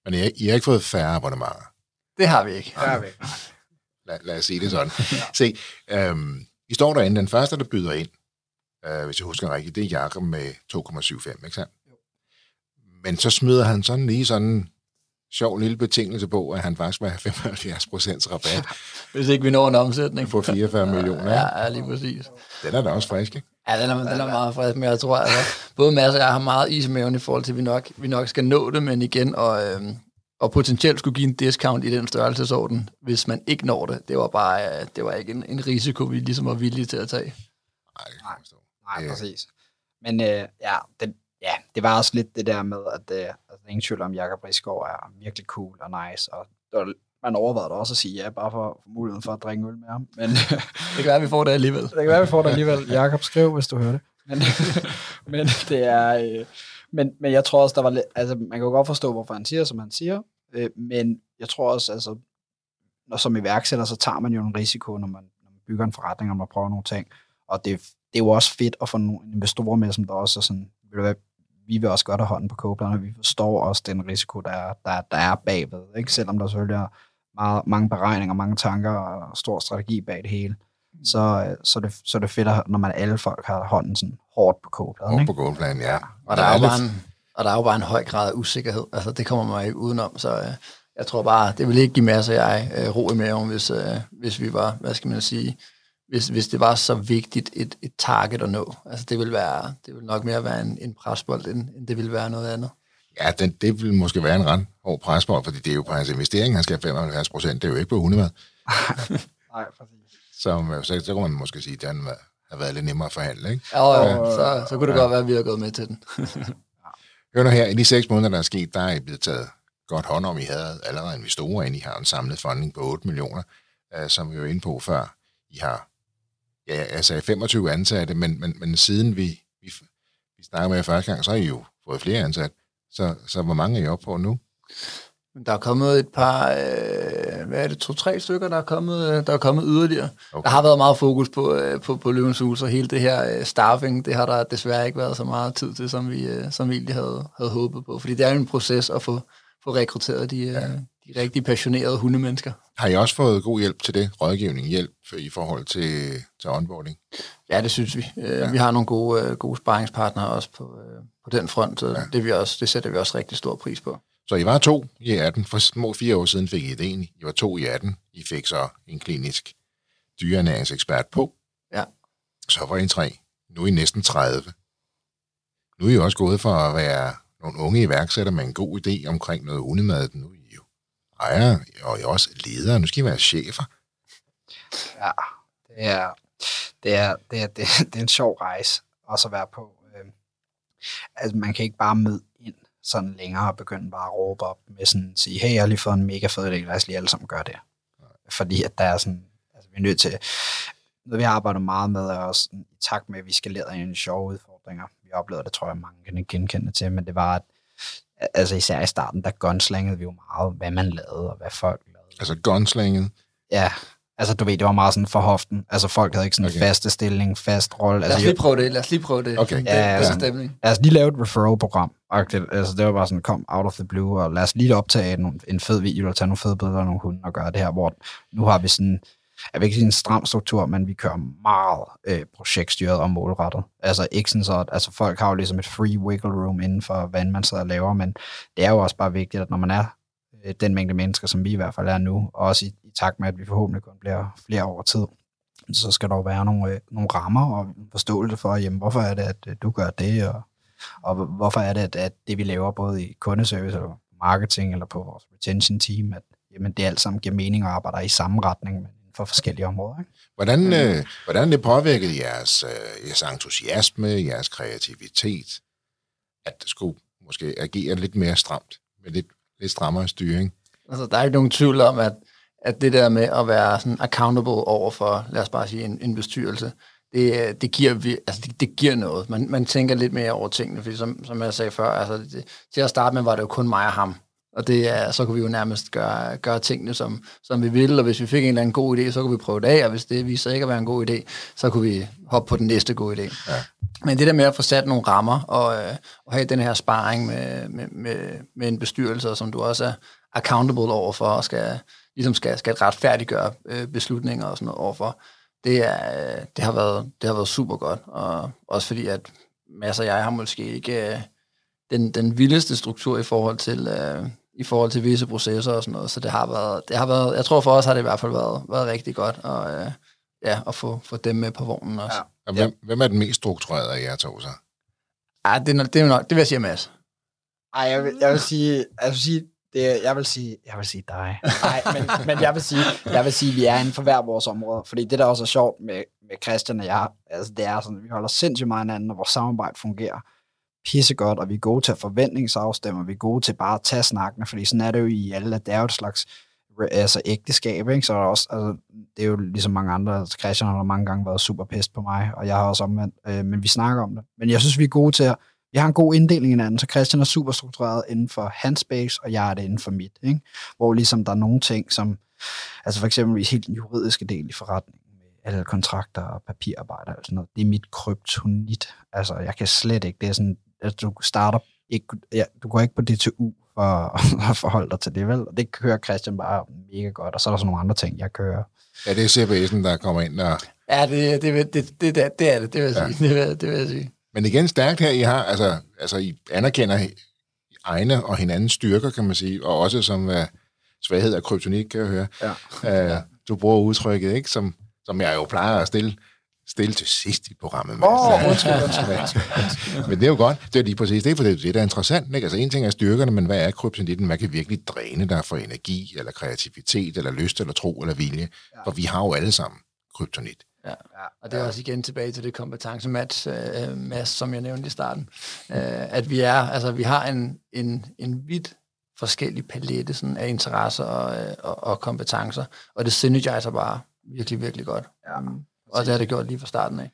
Men I, I har ikke fået færre abonnementer? Det har vi ikke. Det har vi ikke. <laughs> Lad, lad os sige det sådan. ja. <laughs> Se, øhm, I står derinde. Den første, der byder ind, øh, hvis jeg husker rigtigt, det er Jakob med 2,75, ikke sandt? Men så smider han sådan lige sådan en sjov lille betingelse på, at han faktisk vil have 75 procents rabat. <laughs> Hvis ikke vi når en omsætning. På 44 millioner. Ja, ja, lige præcis. Den er da også frisk, ikke? Ja, den er, den er meget frisk, men jeg tror, at altså, både Mads og jeg har meget is i maven i forhold til, at vi nok, vi nok skal nå det, men igen, og, øhm, og potentielt skulle give en discount i den størrelsesorden, hvis man ikke når det. Det var bare det var ikke en, en risiko, vi ligesom var villige til at tage. Nej, nej, nej præcis. Men øh, ja, det, ja, det var også lidt det der med, at øh, altså, ingen tvivl om, Jakob Rigsgaard er virkelig cool og nice, og det var, man overvejede også at sige ja, bare for, for muligheden for at drikke øl med ham. Men, <laughs> det kan være, at vi får det alligevel. Det kan være, vi får det alligevel. Jakob, skriv, hvis du hører det. Men, <laughs> men det er... Øh, men, men jeg tror også, der var lidt, altså man kan jo godt forstå, hvorfor han siger, som han siger, øh, men jeg tror også, altså, når som iværksætter, så tager man jo en risiko, når man, når man bygger en forretning, og man prøver nogle ting, og det, det er jo også fedt at få nogle investorer med, som der også er sådan, vil du være, vi vil også godt have hånden på koblerne, og vi forstår også den risiko, der er, der, der er bagved, ikke? selvom der selvfølgelig er meget, mange beregninger, mange tanker og stor strategi bag det hele så, så, det, så det fedt, når man alle folk har hånden sådan hårdt på kogepladen. Hårdt på kogepladen, ja. Og, og der, er jo bare en, og der er jo bare en høj grad af usikkerhed. Altså, det kommer man ikke udenom, så øh, jeg tror bare, det vil ikke give masser af jeg øh, ro i maven, hvis, øh, hvis vi var, hvad skal man sige, hvis, hvis det var så vigtigt et, et target at nå. Altså, det vil, være, det vil nok mere være en, en presbold, end, end det vil være noget andet. Ja, den, det vil måske være en ret hård presbold, fordi det er jo på hans investering, han skal have 75 procent. Det er jo ikke på hundemad. <laughs> Nej, præcis som, øh, så, så kunne man måske sige, at den har været lidt nemmere at forhandle. Ikke? Ja, jo, jo, så, så kunne det ja. godt være, at vi har gået med til den. <laughs> Hør nu her, i de seks måneder, der er sket, der er I blevet taget godt hånd om. I havde allerede investorer ind. I har en samlet funding på 8 millioner, uh, som vi var inde på før. I har, ja, jeg sagde 25 ansatte, men, men, men siden vi, vi, vi snakkede med jer første gang, så har I jo fået flere ansatte. Så, så hvor mange er I oppe på nu? Der er kommet et par, øh, hvad er det, to-tre stykker, der er kommet, øh, der er kommet yderligere. Okay. Der har været meget fokus på, øh, på, på Løvens Hus, og hele det her øh, staffing, det har der desværre ikke været så meget tid til, som vi, øh, som vi egentlig havde, havde håbet på. Fordi det er jo en proces at få, få rekrutteret de, øh, ja. De rigtig passionerede hundemennesker. Har I også fået god hjælp til det? Rådgivning, hjælp i forhold til, til onboarding? Ja, det synes vi. Øh, ja. Vi har nogle gode, øh, gode sparringspartnere også på, øh, på den front, så ja. det, vi også, det sætter vi også rigtig stor pris på. Så I var to i 18. For små fire år siden fik I det en. I var to i 18. I fik så en klinisk dyrenæringsekspert på. Ja. Så var I tre. Nu er I næsten 30. Nu er I også gået for at være nogle unge iværksættere med en god idé omkring noget hundemad. Nu er i ejer, og I er også ledere. Nu skal I være chefer. Ja, det er, det er, det er, det er, det er en sjov rejse også at være på. Øhm, altså, man kan ikke bare møde ind sådan længere og begynde bare at råbe op med sådan, at sige, hey, jeg har lige fået en mega fed idé, lad os lige alle sammen gøre det. Nej. Fordi at der er sådan, altså vi er nødt til, noget vi arbejder meget med, er også i takt med, at vi skalerede ind i sjove udfordringer. Vi oplevede det, tror jeg, mange kan genkende til, men det var, at altså især i starten, der gunslangede vi jo meget, hvad man lavede og hvad folk lavede. Altså gunslanget? Ja, Altså, du ved, det var meget sådan for hoften. Altså, folk havde ikke sådan en Okay. faste stilling, fast rolle. Lad Altså, os lige prøve det. Lad os lige prøve det. Okay. Det, Ja, ja. er stemning. lad os lige lave et referral-program. Altså, det var bare sådan, kom out of the blue, og lad os lige optage en, en fed video, og tage nogle fede billeder af nogle hunde, og gøre det her, hvor nu har vi sådan, jeg vil ikke sige en stram struktur, men vi kører meget øh, projektstyret og målrettet. Altså ikke sådan så, altså folk har jo ligesom et free wiggle room inden for, hvad man sidder og laver, men det er jo også bare vigtigt, at når man er øh, den mængde mennesker, som vi i hvert fald er nu, og også i, i takt med, at vi forhåbentlig kun bliver flere over tid, så skal der jo være nogle, øh, nogle rammer og forståelse for, jamen, hvorfor er det, at øh, du gør det, og, og hvorfor er det, at, at det, vi laver både i kundeservice eller marketing eller på vores retention team, at jamen, det alt sammen giver mening og arbejder i samme retning, men for forskellige områder. Ikke? Hvordan, øh, hvordan det påvirkede jeres, øh, jeres entusiasme, jeres kreativitet, at det skulle måske agere lidt mere stramt, med lidt, lidt strammere styring? Altså, der er ikke nogen tvivl om, at, at det der med at være sådan accountable over for, lad os bare sige, en, en bestyrelse, det, det, giver, vi- altså det, det giver noget. Man, man tænker lidt mere over tingene, fordi som, som jeg sagde før, altså det, til at starte med var det jo kun mig og ham. Og det er, så kunne vi jo nærmest gøre, gøre tingene, som, som vi ville, og hvis vi fik en eller anden god idé, så kunne vi prøve det af, og hvis det viste sig ikke at være en god idé, så kunne vi hoppe på den næste gode idé. Ja. Men det der med at få sat nogle rammer, og, øh, og have den her sparring med, med, med, med en bestyrelse, som du også er accountable overfor, og skal, ligesom skal, skal retfærdiggøre øh, beslutninger og sådan noget overfor, det, er, øh, det, har været, det har været super godt, og også fordi, at Mads og jeg har måske ikke den, den vildeste struktur i forhold til øh, i forhold til visse processer og sådan noget, så det har været, det har været jeg tror for os har det i hvert fald været, været rigtig godt, og øh, ja, at få, få dem med på vognen også. Ja. Og hvem, ja. hvem er den mest strukturerede af jer to så? Ja, det, er det, er jo nok, det vil jeg sige Mads. Ej, jeg vil, jeg vil sige, jeg vil sige, det, jeg vil sige, jeg vil sige dig. Nej, men, men jeg vil sige, jeg vil sige, vi er inden for hver vores område. Fordi det, der også er sjovt med, med Christian og jeg, altså det er sådan, vi holder sindssygt meget hinanden, og vores samarbejde fungerer pissegodt, og vi er gode til at forventningsafstemme, og vi er gode til bare at tage snakkene, fordi sådan er det jo i alle, at det er jo et slags altså ægteskab, ikke? Så er der også, altså, det er jo ligesom mange andre, altså Christian har mange gange været super pest på mig, og jeg har også omvendt, øh, men vi snakker om det. Men jeg synes, vi er gode til at, vi har en god inddeling i hinanden, så Christian er super struktureret inden for hans space, og jeg er det inden for mit, ikke? Hvor ligesom der er nogle ting, som, altså for eksempel helt den juridiske del i forretningen, med alle kontrakter og papirarbejde og sådan noget, det er mit kryptonit. Altså, jeg kan slet ikke, det er sådan, at du starter ikke, ja, du går ikke på DTU for <laughs> at forholde dig til det, vel? Og det kører Christian bare mega godt, og så er der så nogle andre ting, jeg kører. Er det CBS'en, der kommer ind og... Ja, det, det, det, det, det, det, det er det, det vil jeg sige. <laughs> Det, vil, det vil jeg sige. Men igen stærkt her, I har, altså, altså I anerkender egne og hinandens styrker, kan man sige, og også som uh, svaghed af kryptonit, kan jeg høre. Ja. Uh, du bruger udtrykket, ikke? Som, som jeg jo plejer at stille, stille til sidst i programmet. Mads. Åh, undskyld, undskyld, Men det er jo godt. Det er lige præcis det, for det er det, der er interessant. Ikke? Altså en ting er styrkerne, men hvad er kryptonitten? Hvad kan virkelig dræne dig for energi, eller kreativitet, eller lyst, eller tro, eller vilje? Ja. For vi har jo alle sammen kryptonit. Ja. Og det er også igen tilbage til det kompetencematch, øh, Mads, som jeg nævnte i starten. Øh, at vi er, altså vi har en, en, en vidt forskellig palette sådan, af interesser og, øh, og, og kompetencer, og det synergiser bare virkelig, virkelig godt. Ja, Um, og det har det gjort lige fra starten af.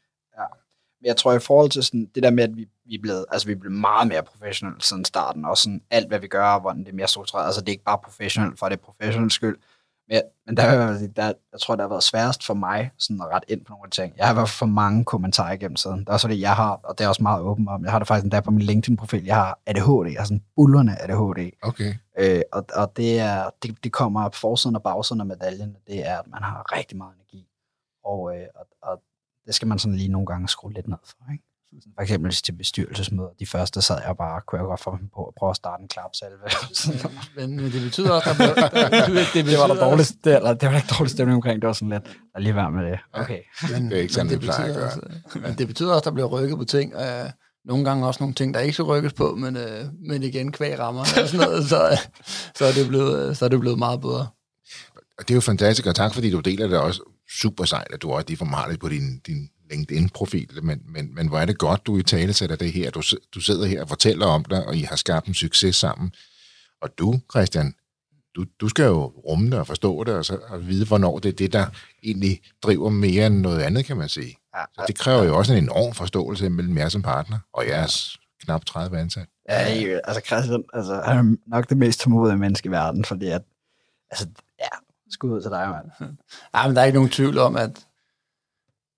Men jeg tror i forhold til sådan, det der med, at vi, vi, er blevet, altså, vi er blevet meget mere professionelle siden starten, og sådan alt, hvad vi gør, hvordan det er mere struktureret. Altså, det er ikke bare professionelt, for det er professionelt skyld. Men, men der, der, jeg tror, det har været sværest for mig sådan at rette ind på nogle ting. Jeg har været for mange kommentarer igennem tiden. Det er også det, jeg har, og det er også meget åben om. Jeg har det faktisk endda på min LinkedIn-profil. Jeg har ADHD, jeg har sådan bullerne ADHD. Okay. Øh, og og det, er, det, det kommer op forsiden og bagsiden af medaljen. Det er, at man har rigtig meget energi. Og, øh, og, og det skal man sådan lige nogle gange skrue lidt ned for. Ikke? For eksempel til bestyrelsesmøder. De første sad jeg bare, kunne jeg godt få dem på at prøve at starte en klapsalve. <laughs> Men, det betyder også, der blev, <laughs> der, det, det, det var der dårligt, det, eller, det var der ikke dårlig stemning omkring. Det var sådan lidt, lad lige være med det. Okay. Men, Det er ikke sådan, det plejer at betyder gøre. Også, men det betyder også, at der bliver rykket på ting. Øh, nogle gange også nogle ting, der ikke skal rykkes på, men, øh, men igen kvæg rammer og sådan noget, så, øh, så, er det blevet, øh, så er det blevet meget bedre. Og det er jo fantastisk, og tak fordi du deler det også super sejt, at du også lige får det på din, din LinkedIn-profil, men, men, men hvor er det godt, du i tale sætter det her. Du, du sidder her og fortæller om det, og I har skabt en succes sammen. Og du, Christian, du, du skal jo rumme det og forstå det, og, så, og vide, hvornår det er det, der egentlig driver mere end noget andet, kan man sige. Ja, Så det kræver jo også en enorm forståelse mellem jer som partner, og jeres knap 30 ansat. Ja, altså Christian, altså, han er nok det mest tålmodige menneske i verden, fordi at, altså, Skud ud til dig, mand. <laughs> Ej, men der er ikke nogen tvivl om, at,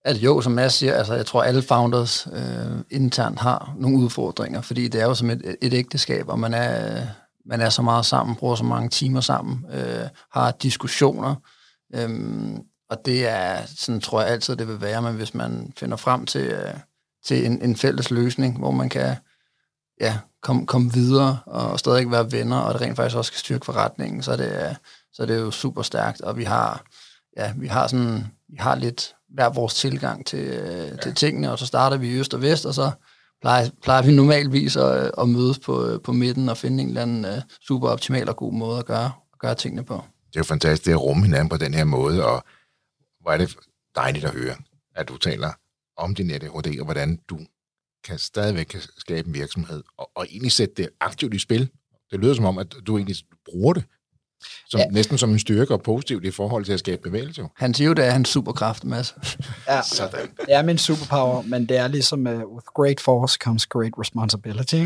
at jo, som Mads siger, altså jeg tror, alle founders øh, internt har nogle udfordringer, fordi det er jo som et, et ægteskab, og man er, man er så meget sammen, bruger så mange timer sammen, øh, har diskussioner, øh, og det er, sådan tror jeg altid, det vil være, men hvis man finder frem til, øh, til en, en fælles løsning, hvor man kan ja, komme kom videre og stadig være venner, og det rent faktisk også skal styrke forretningen, så er det, øh, så er det jo super stærkt, og vi har, ja, vi har sådan, vi har lidt hver vores tilgang til, ja. til tingene, og så starter vi i øst og vest, og så plejer, plejer vi normalvis at, at mødes på, på midten og finde en eller anden uh, super optimal og god måde at gøre, at gøre tingene på. Det er jo fantastisk at rumme hinanden på den her måde, og hvor er det dejligt at høre, at du taler om din ADHD, og hvordan du kan stadigvæk kan skabe en virksomhed, og, og egentlig sætte det aktivt i spil. Det lyder som om, at du egentlig bruger det som, ja. næsten som en styrke og positivt i forhold til at skabe bevægelse. Han siger jo, det er hans superkraft, Mads. ja, <laughs> Sådan. det er min superpower, men det er ligesom, uh, with great force comes great responsibility.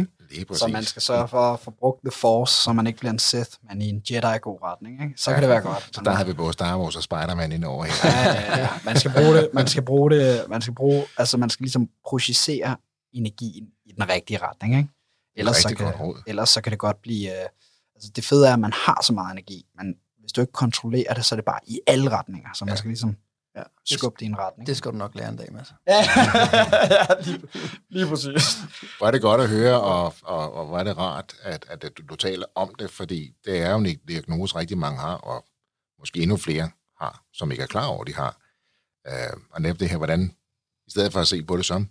Så man skal sørge for at få brugt the force, så man ikke bliver en Sith, men i en Jedi-god retning. Ikke? Så ja, kan det være godt. Så der har vi både Star Wars og Spider-Man ind over her. Ja, ja, ja. Man skal bruge det, man skal bruge det, man skal bruge, altså man skal ligesom projicere energien i den rigtige retning. Ikke? Ellers, så kan, ellers så kan det godt blive... Uh, altså det fede er, at man har så meget energi, men hvis du ikke kontrollerer det, så er det bare i alle retninger. Så man ja. skal ligesom ja. skubbe det i en retning. Det skal du nok lære en dag, Mads. <laughs> ja, lige, lige præcis. Hvor er det godt at høre, og, og, og hvor er det rart, at, at du, du taler om det, fordi det er jo en diagnose, rigtig mange har, og måske endnu flere har, som ikke er klar over, de har. Uh, og netop det her, hvordan, i stedet for at se på det som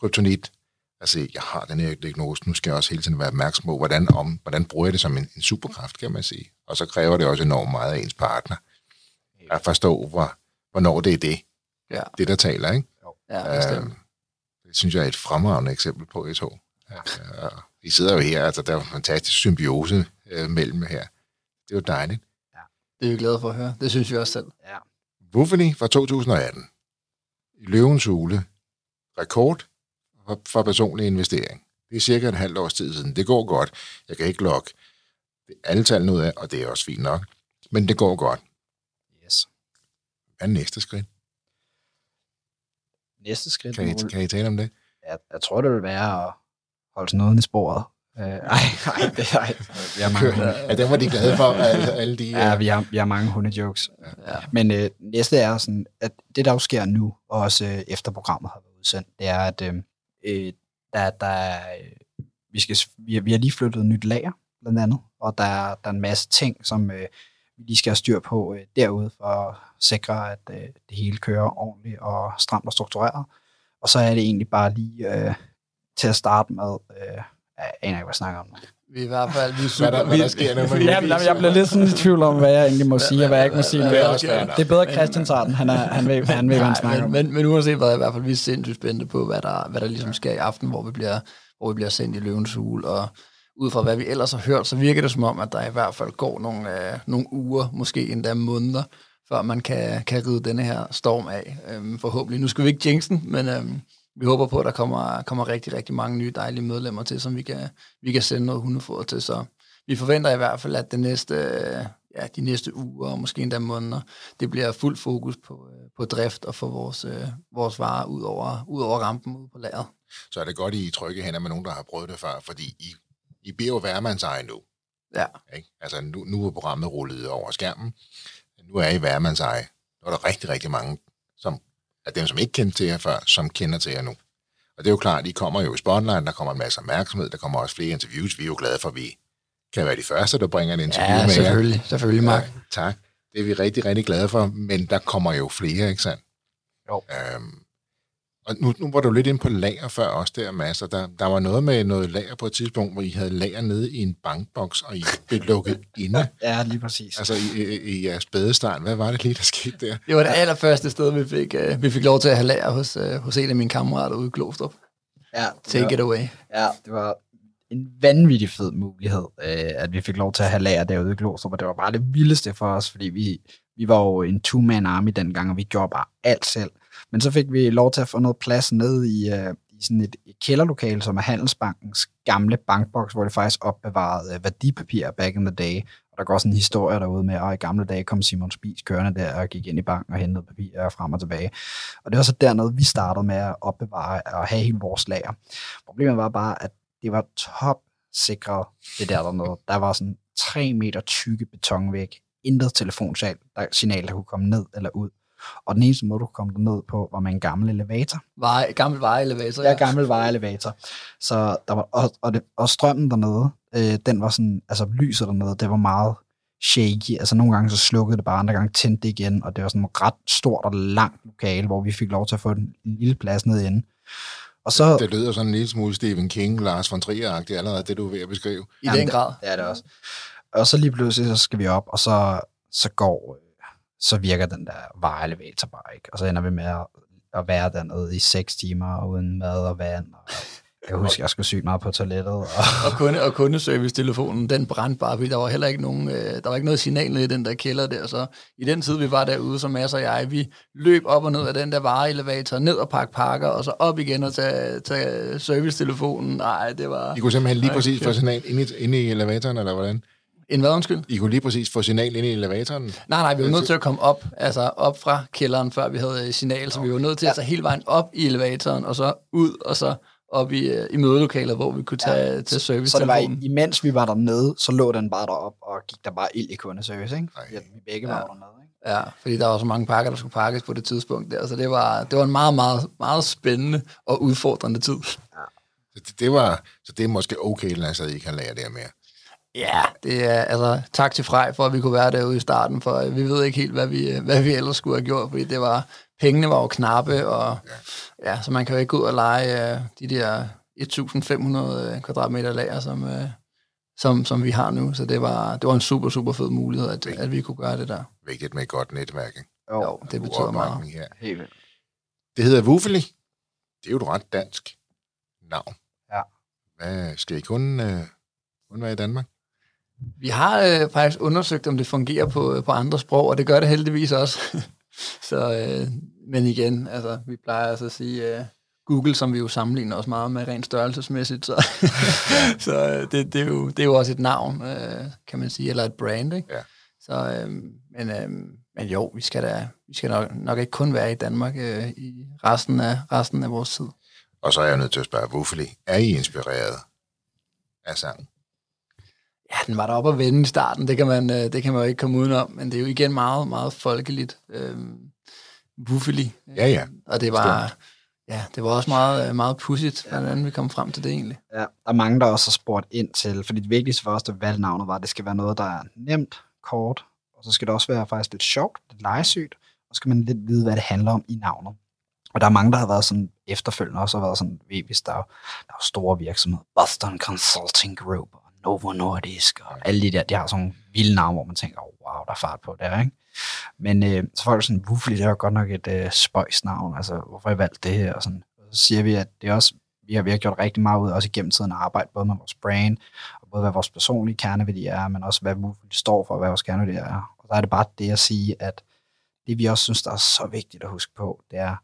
kryptonit, altså, jeg har den her diagnose, nu skal jeg også hele tiden være opmærksom på, hvordan, om, hvordan bruger jeg det som en, en superkraft, kan man sige. Og så kræver det også enormt meget af ens partner. At forstå, hvor, hvornår det er det, ja. det der taler, ikke? Ja, øhm, det synes jeg er et fremragende eksempel på, I to. Ja, ja. I sidder jo her, altså der er en fantastisk symbiose øh, mellem her. Det er jo dejligt. Ja. Det er vi glade for at høre. Det synes vi også selv. Ja. Wuffeli fra 2018. I Løvens Hule. Rekord for, for personlig investering. Det er cirka et halvt års tid siden. Det går godt. Jeg kan ikke logge alle tallene ud af, og det er også fint nok. Men det går godt. Yes. Hvad er næste skridt? Næste skridt? Kan I, kan I tale om det? Jeg, jeg tror, det vil være at holde sådan noget i sporet. Uh, ej, ej, det ej. <laughs> Vi har mange hunde. Ja, dem var de glade for, <laughs> alle de... Ja, uh... vi har, vi har mange hundejokes. Ja. Men uh, næste er sådan, at det, der jo sker nu, og også uh, efter programmet har været udsendt, det er, at uh, Øh, der, der, øh, vi, skal, vi, vi har lige flyttet et nyt lager, blandt andet, og der, der er en masse ting, som øh, vi lige skal have styr på øh, derude, for at sikre, at øh, det hele kører ordentligt og stramt og struktureret. Og så er det egentlig bare lige øh, til at starte med, øh, jeg aner ikke, hvad jeg snakker om. Vi er i hvert fald lige super. Hvad der, hvad der sker, når man ja, jeg bliver lidt sådan i tvivl om, hvad jeg egentlig må sige, og hvad jeg ikke må sige. Det er, også det er bedre Christian Sarten, han, er, han ved, han ved hvad han snakker om. Men, men uanset hvad, i hvert fald vi er sindssygt spændte på, hvad der, hvad der ligesom sker i aften, hvor vi bliver, hvor vi bliver sendt i løvens hule, og ud fra hvad vi ellers har hørt, så virker det som om, at der i hvert fald går nogle, øh, nogle uger, måske endda måneder, før man kan, kan ride denne her storm af. Øhm, forhåbentlig. Nu skal vi ikke jinxen, men øhm, vi håber på, at der kommer, kommer rigtig, rigtig mange nye dejlige medlemmer til, som vi kan, vi kan sende noget hundefoder til. Så vi forventer i hvert fald, at det næste, ja, de næste uger og måske endda måneder, det bliver fuld fokus på, på drift og få vores, vores varer ud over, ud over rampen ud på lageret. Så er det godt, I trygge hænder med nogen, der har prøvet det før, fordi I, I bliver jo værmandseje nu. Ja. Ikke? Altså nu, nu er programmet rullet over skærmen. Nu er I værmandseje. Nu er der rigtig, rigtig mange, som af dem, som ikke kendte til jer før, som kender til jer nu. Og det er jo klart, I kommer jo i spotlight, der kommer en masse opmærksomhed, der kommer også flere interviews. Vi er jo glade for, at vi kan være de første, der bringer en interview ja, med jer. selvfølgelig. Selvfølgelig, Mark. Ja, tak. Det er vi rigtig, rigtig glade for, men der kommer jo flere, ikke sandt? Jo. Øhm, og nu, nu var du lidt ind på lager før også der, Mads, og der, der var noget med noget lager på et tidspunkt, hvor I havde lager nede i en bankboks, og I blev lukket <laughs> inde. ja, lige præcis. Altså i, i, i jeres bedestart. Hvad var det lige, der skete der? Det var det allerførste sted, vi fik, uh, vi fik lov til at have lager hos, uh, hos en af mine kammerater ude i Glostrup. Ja, Take var, it away. Ja, det var en vanvittig fed mulighed, uh, at vi fik lov til at have lager derude i Glostrup, og det var bare det vildeste for os, fordi vi, vi var jo en two-man army dengang, og vi gjorde bare alt selv. Men så fik vi lov til at få noget plads ned i, øh, i sådan et, et kælderlokale, som er Handelsbankens gamle bankboks, hvor det faktisk opbevarede øh, værdipapirer back in the day. Og der går sådan en historie derude med, at i gamle dage kom Simon Spies kørende der og gik ind i banken og hentede papirer frem og tilbage. Og det var så dernede, vi startede med at opbevare og have hele vores lager. Problemet var bare, at det var top sikret, det der dernede. Der var sådan 3 meter tykke betonvæg, intet telefonsignal, der, signal, der kunne komme ned eller ud. Og den eneste måde, du kunne komme ned på, var med en gammel elevator. Vej, gammel vejelevator. Ja, gammel vejelevator. Så der var, og, og, det, og strømmen dernede, øh, den var sådan, altså lyset dernede, det var meget shaky. Altså nogle gange så slukkede det bare, andre gange tændte det igen, og det var sådan et ret stort og langt lokale, hvor vi fik lov til at få en, lille plads ned inde. Og så, det lyder sådan en lille smule Stephen King, Lars von Trier-agtigt allerede, det du er ved at beskrive. I den grad. Det, det er det også. Og så lige pludselig, så skal vi op, og så, så går, så virker den der vareelevator bare ikke. Og så ender vi med at, at være dernede i seks timer uden mad og vand. Og jeg <laughs> husker, jeg skulle syge meget på toilettet. Og, og, kunde, og kundeservice-telefonen, den brændte bare, fordi der var heller ikke nogen, øh, der var ikke noget signal i den der kælder der. Så i den tid, vi var derude, så Mads og jeg, vi løb op og ned af den der vareelevator, ned og pakke pakker, og så op igen og tage, tage service-telefonen. Nej, det var... I kunne simpelthen lige præcis få signal inde i, inde i elevatoren, eller hvordan? En hvad, undskyld? I kunne lige præcis få signal ind i elevatoren? Nej, nej, vi var nødt til at komme op, altså op fra kælderen, før vi havde signal, så vi var nødt til at tage hele vejen op i elevatoren, og så ud, og så op i, øh, i mødelokalet, hvor vi kunne tage ja, til service Så det var, imens vi var dernede, så lå den bare derop og gik der bare ild i kundeservice, ikke? Fordi vi begge ja. var dernede, ikke? Ja, fordi der var så mange pakker, der skulle pakkes på det tidspunkt der, så det var, det var en meget, meget, meget spændende og udfordrende tid. Ja. <laughs> Så det, det var, så det er måske okay, at I kan lære det mere. Ja, det er altså tak til Frej for, at vi kunne være derude i starten, for vi ved ikke helt, hvad vi, hvad vi ellers skulle have gjort, fordi det var, pengene var jo knappe, og ja, ja så man kan jo ikke gå ud og lege uh, de der 1.500 kvadratmeter lager, som, uh, som, som vi har nu. Så det var, det var en super, super fed mulighed, at, at vi kunne gøre det der. Vigtigt med et godt netværk, ikke? Jo, jo det betyder meget. Her. Helt vildt. Det hedder Wuffeli. Det er jo et ret dansk navn. Ja. Hvad, skal I kun, uh, kun være i Danmark? Vi har øh, faktisk undersøgt, om det fungerer på, på andre sprog, og det gør det heldigvis også. <laughs> så, øh, men igen, altså, vi plejer altså at sige øh, Google, som vi jo sammenligner os meget med rent størrelsesmæssigt, så, <laughs> så øh, det, det, er jo, det er jo også et navn, øh, kan man sige, eller et brand, ikke? Ja. Så, øh, men, øh, men jo, vi skal da vi skal nok, nok ikke kun være i Danmark øh, i resten af, resten af vores tid. Og så er jeg nødt til at spørge, hvorfor er I inspireret af sangen? Ja, den var der op at vende i starten, det kan, man, øh, det kan man jo ikke komme udenom, men det er jo igen meget, meget folkeligt. Øh, Wuffeli. Ja, ja. Og det var, ja, det var også meget, øh, meget pudsigt, hvordan vi kom frem til det egentlig. Ja, der er mange, der også har spurgt ind til, fordi det vigtigste for os, der valgte navnet, var, at det skal være noget, der er nemt, kort, og så skal det også være faktisk lidt sjovt, lidt legesygt, og så skal man lidt vide, hvad det handler om i navnet. Og der er mange, der har været sådan efterfølgende også har været sådan, hvis der, der er store virksomheder, Boston Consulting Group, Novo Nordisk, og alle de der, de har sådan nogle vilde navne, hvor man tænker, oh, wow, der er fart på der, ikke? Men øh, så får du sådan, Wuffly, det er jo godt nok et øh, spøjsnavn, altså hvorfor har I valgt det her? Og sådan. Og så siger vi, at det er også, vi har, vi har gjort rigtig meget ud, også igennem tiden at arbejde både med vores brand, og både hvad vores personlige kerneværdi er, men også hvad Woofly står for, hvad vores kerneværdi er. Og der er det bare det at sige, at det vi også synes, der er så vigtigt at huske på, det er,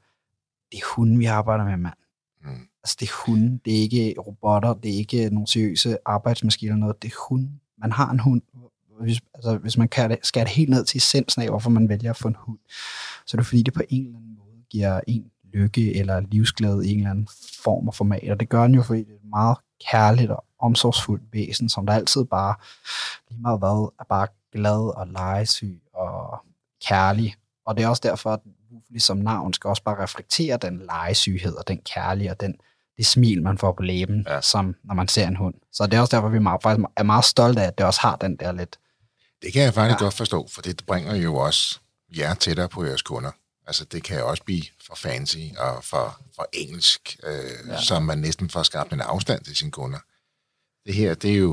det er hunden, vi arbejder med, mand. Altså, det er hunde, det er ikke robotter, det er ikke nogle seriøse arbejdsmaskiner eller noget, det er hunde. Man har en hund, hvis, altså, hvis man kan skære det helt ned til essensen af, hvorfor man vælger at få en hund, så er det fordi, det på en eller anden måde giver en lykke eller livsglæde i en eller anden form og format. Og det gør den jo, fordi det er et meget kærligt og omsorgsfuldt væsen, som der altid bare, lige meget hvad, er bare glad og legesyg og kærlig. Og det er også derfor, at som ligesom navn skal også bare reflektere den legesyghed og den kærlighed og den, det smil, man får på læben, ja. som når man ser en hund. Så det er også derfor, vi er meget, faktisk er meget stolte af, at det også har den der lidt... Det kan jeg faktisk ja. godt forstå, for det bringer jo også jer tættere på jeres kunder. Altså, det kan også blive for fancy og for, for engelsk, øh, ja. så man næsten får skabt en afstand til sine kunder. Det her, det er jo,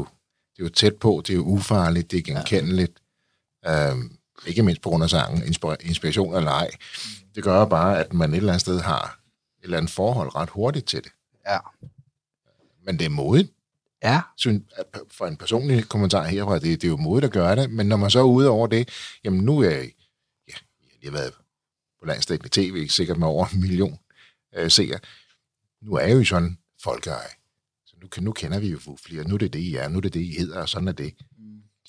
det er jo tæt på, det er jo ufarligt, det er genkendeligt. Ja. Øhm, ikke mindst på grund af sangen, inspiration eller ej. Det gør bare, at man et eller andet sted har et eller andet forhold ret hurtigt til det. Ja. Men det er modigt. Ja. For en personlig kommentar herfra, det, det er jo modigt at gøre det, men når man så er ude over det, jamen nu er jeg, ja, jeg har været på landstækkende tv, sikkert med over en million øh, seere. Nu er jeg jo sådan folkeeje. Så nu, nu kender vi jo flere, nu er det det, I er, nu er det det, I hedder, og sådan er det.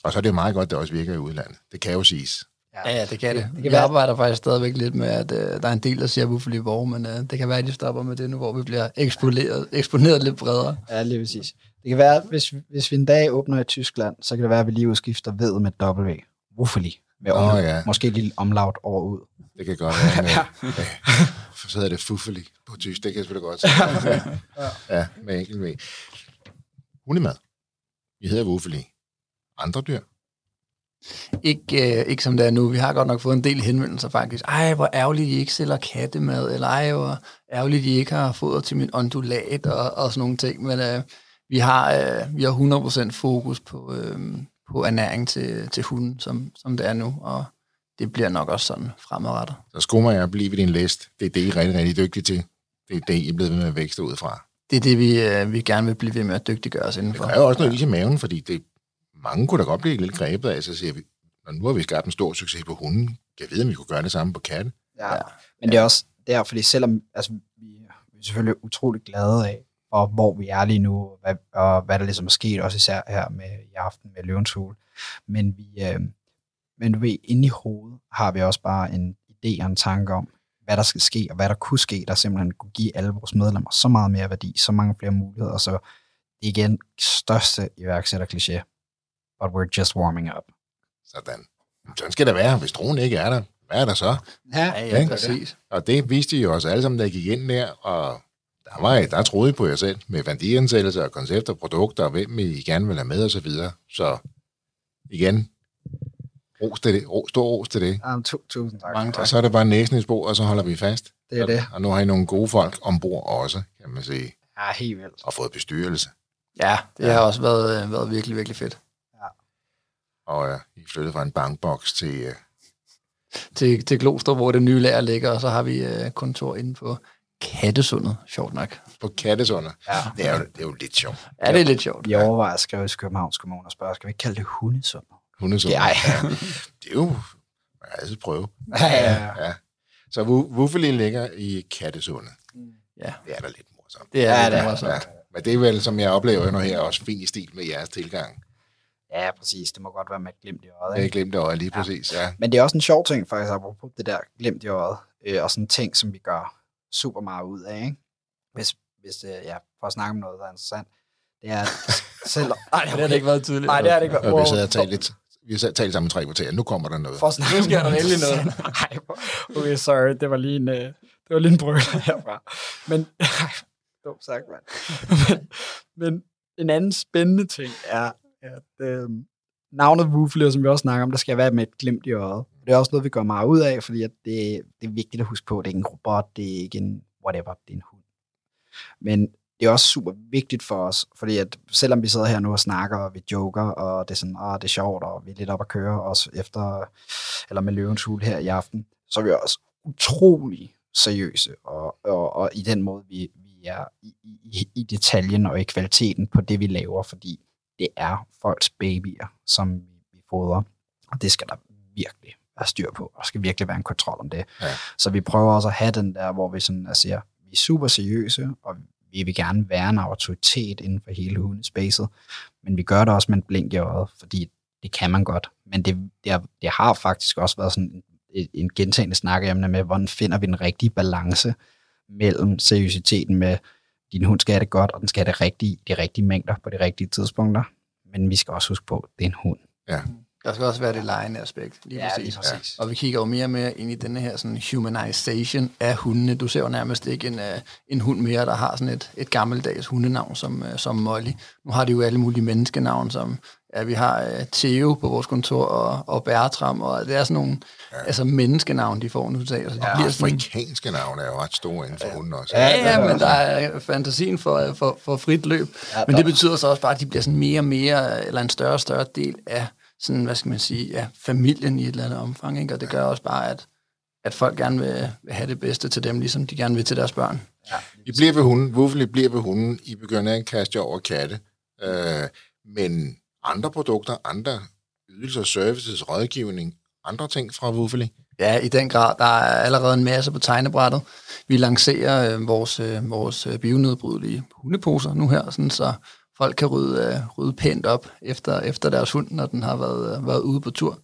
Og så er det jo meget godt, at det også virker i udlandet. Det kan jo siges. Ja, ja, det kan det. det Vi kan være- arbejder faktisk stadigvæk lidt med, at øh, der er en del, der siger Buffalo i Borg, men øh, det kan være, at de stopper med det nu, hvor vi bliver eksponeret, eksponeret lidt bredere. Ja, lige præcis. Det kan være, hvis, hvis vi en dag åbner i Tyskland, så kan det være, at vi lige udskifter ved med W. Wuffeli. Med Åh, om, ja. Måske lille omlaut over ud. Det kan godt være. Med, med, <laughs> så hedder det fuffelig på tysk. Det kan jeg selvfølgelig godt sige. <laughs> ja, med enkelt med. Hundemad. Vi hedder wuffeli. Andre dyr? Ikke, øh, ikke som det er nu. Vi har godt nok fået en del henvendelser faktisk. Ej, hvor ærgerligt, I ikke sælger kattemad, eller ej, hvor ærgerligt, I ikke har foder til min ondulat, og, og sådan nogle ting. Men øh, vi, har, øh, vi har 100% fokus på, øh, på ernæring til, til hunden, som, som det er nu, og det bliver nok også sådan fremadrettet. Så skummer jeg at blive ved din list. Det er det, I er rigtig, rigtig dygtige til. Det er det, I er blevet ved med at vækste ud fra. Det er det, vi, øh, vi gerne vil blive ved med at dygtiggøre os Det indenfor. er jo også noget is i maven, fordi det, mange kunne da godt blive lidt grebet af, så siger vi, når nu har vi skabt en stor succes på hunden, kan jeg vide, om vi kunne gøre det samme på katte? Ja. Ja. Men det er også der, fordi selvom altså, vi, vi er selvfølgelig utrolig glade af, og hvor vi er lige nu, og hvad, og hvad der ligesom er sket, også især her med i aften med Løvens Hule. Men vi, øh, men du ved, inde i hovedet har vi også bare en idé og en tanke om, hvad der skal ske, og hvad der kunne ske, der simpelthen kunne give alle vores medlemmer så meget mere værdi, så mange flere muligheder, så det er igen største iværksætter-kliché, but we're just warming up. Sådan. Sådan skal det være. Hvis troen ikke er der, hvad er der så? Ja, Ja, ja, præcis. Og det viste I jo også alle sammen, der gik ind der, og der, var, der troede I på jer selv, med værdiansættelse og koncepter, produkter, og hvem I gerne vil have med og så videre. Så igen, ros til det, ro, stor ros til det. Um, tu- tusind tak. Mange tak. Og så er det bare næsen i spor, og så holder vi fast. Det er det. Og nu har I nogle gode folk ombord også, kan man sige, Ja, helt vildt. og fået bestyrelse. Ja, det har også været, øh, været virkelig, virkelig fedt. Og uh, I flyttede fra en bankboks til... Uh, Til, til Glostrup, hvor det nye lager ligger, og så har vi øh, kontor inde på Kattesundet, sjovt nok. på Kattesunder. Ja. Det er, jo, det er jo lidt sjovt. Ja, det er lidt sjovt. Vi overvejer at skrive til Københavns Kommune og spørge, skal vi ikke kalde det hundesund? Hundesunder. Ja, Det er jo... Man kan altid prøve. Ja, ja, Ja. Så Wuffeli ligger i Kattesundet. Ja, Det er da lidt morsomt. det er Ja, ja, det er- morsomt. Ja. Men det er vel, som jeg oplever nu her, også fint i stil med jeres tilgang. Ja, præcis. Det må godt være med et glimt i øjet. Ikke? glemte øje lige præcis, ja. Men det er også en sjov ting, faktisk, apropos det der glimt i øjet, øh, og sådan en ting, som vi gør super meget ud af. Ikke? Hvis, hvis øh, ja, for at snakke om noget, der er interessant, det er, <laughs> selv... Ej, Det har det ikke været tydeligt. Nej, det har det ikke været. Og vi sidder og talt lidt, vi har talt sammen i tre kvarter. Nu kommer der noget. For at snakke Nu sker der endelig noget. <laughs> Nej, okay, sorry, det var lige en, uh, det var lige en brøler <laughs> herfra. Men, dumt sagt, mand. men, men en anden spændende ting er, at øh, navnet Woofler, som vi også snakker om, der skal være med et glimt i øjet. Det er også noget, vi går meget ud af, fordi at det, det er vigtigt at huske på, det er ikke en robot, det er ikke en whatever, det er en hund. Men det er også super vigtigt for os, fordi at selvom vi sidder her nu og snakker, og vi joker, og det er sådan, ah, det er sjovt, og vi er lidt op at køre også efter, eller med løvens hul her i aften, så er vi også utrolig seriøse, og, og, og i den måde, vi, vi er i, i, i detaljen og i kvaliteten på det, vi laver, fordi det er folks babyer, som vi, fodrer, og det skal der virkelig være styr på, og skal virkelig være en kontrol om det. Ja. Så vi prøver også at have den der, hvor vi sådan, siger, vi er super seriøse, og vi vil gerne være en autoritet inden for hele hundespacet, men vi gør det også med en blink i øjet, fordi det kan man godt. Men det, det, har, det har faktisk også været sådan en, en gentagende snakkeemne med, hvordan finder vi den rigtige balance mellem seriøsiteten med, din hund skal have det godt, og den skal have det rigtige, de rigtige mængder på de rigtige tidspunkter. Men vi skal også huske på, at det er en hund. Der skal også være det lejende aspekt. Lige Ja, præcis. lige præcis. Og vi kigger jo mere og mere ind i denne her sådan humanization af hundene. Du ser jo nærmest ikke en, uh, en hund mere, der har sådan et, et gammeldags hundenavn som, uh, som Molly. Nu har de jo alle mulige menneskenavn, som ja, vi har uh, Theo på vores kontor og, og Bertram, og det er sådan nogle ja. altså menneskenavn, de får nu til. Altså, Ja, bliver sådan, afrikanske navne er jo ret store inden for hunden også. Ja, ja, men der er fantasien for, for, for frit løb. Ja, men det betyder så også bare, at de bliver sådan mere og mere, eller en større og større del af sådan, hvad skal man sige, ja, familien i et eller andet omfang. Ikke? Og det gør også bare, at, at folk gerne vil, vil have det bedste til dem, ligesom de gerne vil til deres børn. I bliver ved hunden. Wuffeli bliver ved hunden. I begynder at kaste over katte. Øh, men andre produkter, andre ydelser, services, rådgivning, andre ting fra Wuffeli. Ja, i den grad. Der er allerede en masse på tegnebrættet. Vi lancerer øh, vores, øh, vores øh, bionedbrydelige hundeposer nu her, sådan så folk kan rydde, øh, rydde pænt op efter, efter deres hund, når den har været, øh, været ude på tur.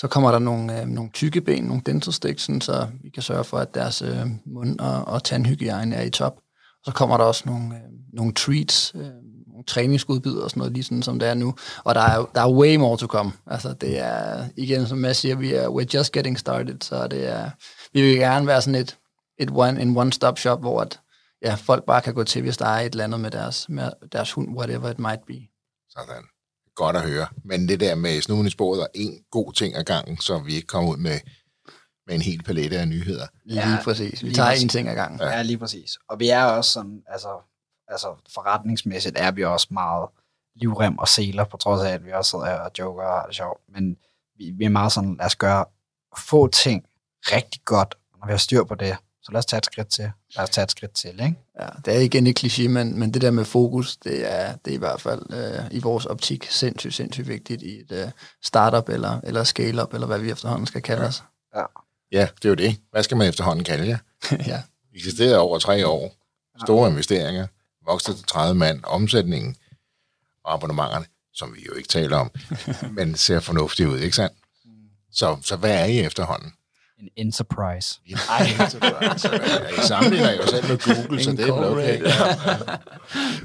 Så kommer der nogle, øh, nogle tykke ben, nogle dental sticks, sådan, så vi kan sørge for, at deres øh, mund- og, og tandhygiejne er i top. Og så kommer der også nogle, øh, nogle treats, øh, træningsudbyder og sådan noget, lige sådan som det er nu. Og der er, der er way more to come. Altså det er, igen som Mads siger, vi er, we're just getting started, så det er, vi vil gerne være sådan et, et one, en one-stop shop, hvor at, ja, folk bare kan gå til, hvis der er et eller andet med deres, med deres hund, whatever it might be. Sådan. Godt at høre. Men det der med snuden i sporet og en god ting ad gangen, så vi ikke kommer ud med, med en hel palette af nyheder. Lige ja, præcis. Vi tager en ting ad gangen. Ja. ja, lige præcis. Og vi er også sådan, altså, altså forretningsmæssigt er vi også meget livrem og seler, på trods af, at vi også sidder her og joker og har det sjovt. Men vi, vi er meget sådan, lad os gøre få ting rigtig godt, og når vi har styr på det, så lad os tage et skridt til. Lad os tage et skridt til, ikke? Ja, det er igen et kliché, men, men det der med fokus, det er, det er i hvert fald øh, i vores optik sindssygt, sindssygt vigtigt i et øh, startup eller, eller scale-up, eller hvad vi efterhånden skal kalde os. Ja. ja, det er jo det. Hvad skal man efterhånden kalde jer? <laughs> ja. Vi eksisterer over tre år. Store investeringer. Vokset til 30 mand. Omsætningen og abonnementerne, som vi jo ikke taler om, <laughs> men ser fornuftigt ud, ikke sandt? Så, så hvad er I efterhånden? En enterprise. En enterprise. <laughs> I sammenligner jo selv med Google, så det er okay.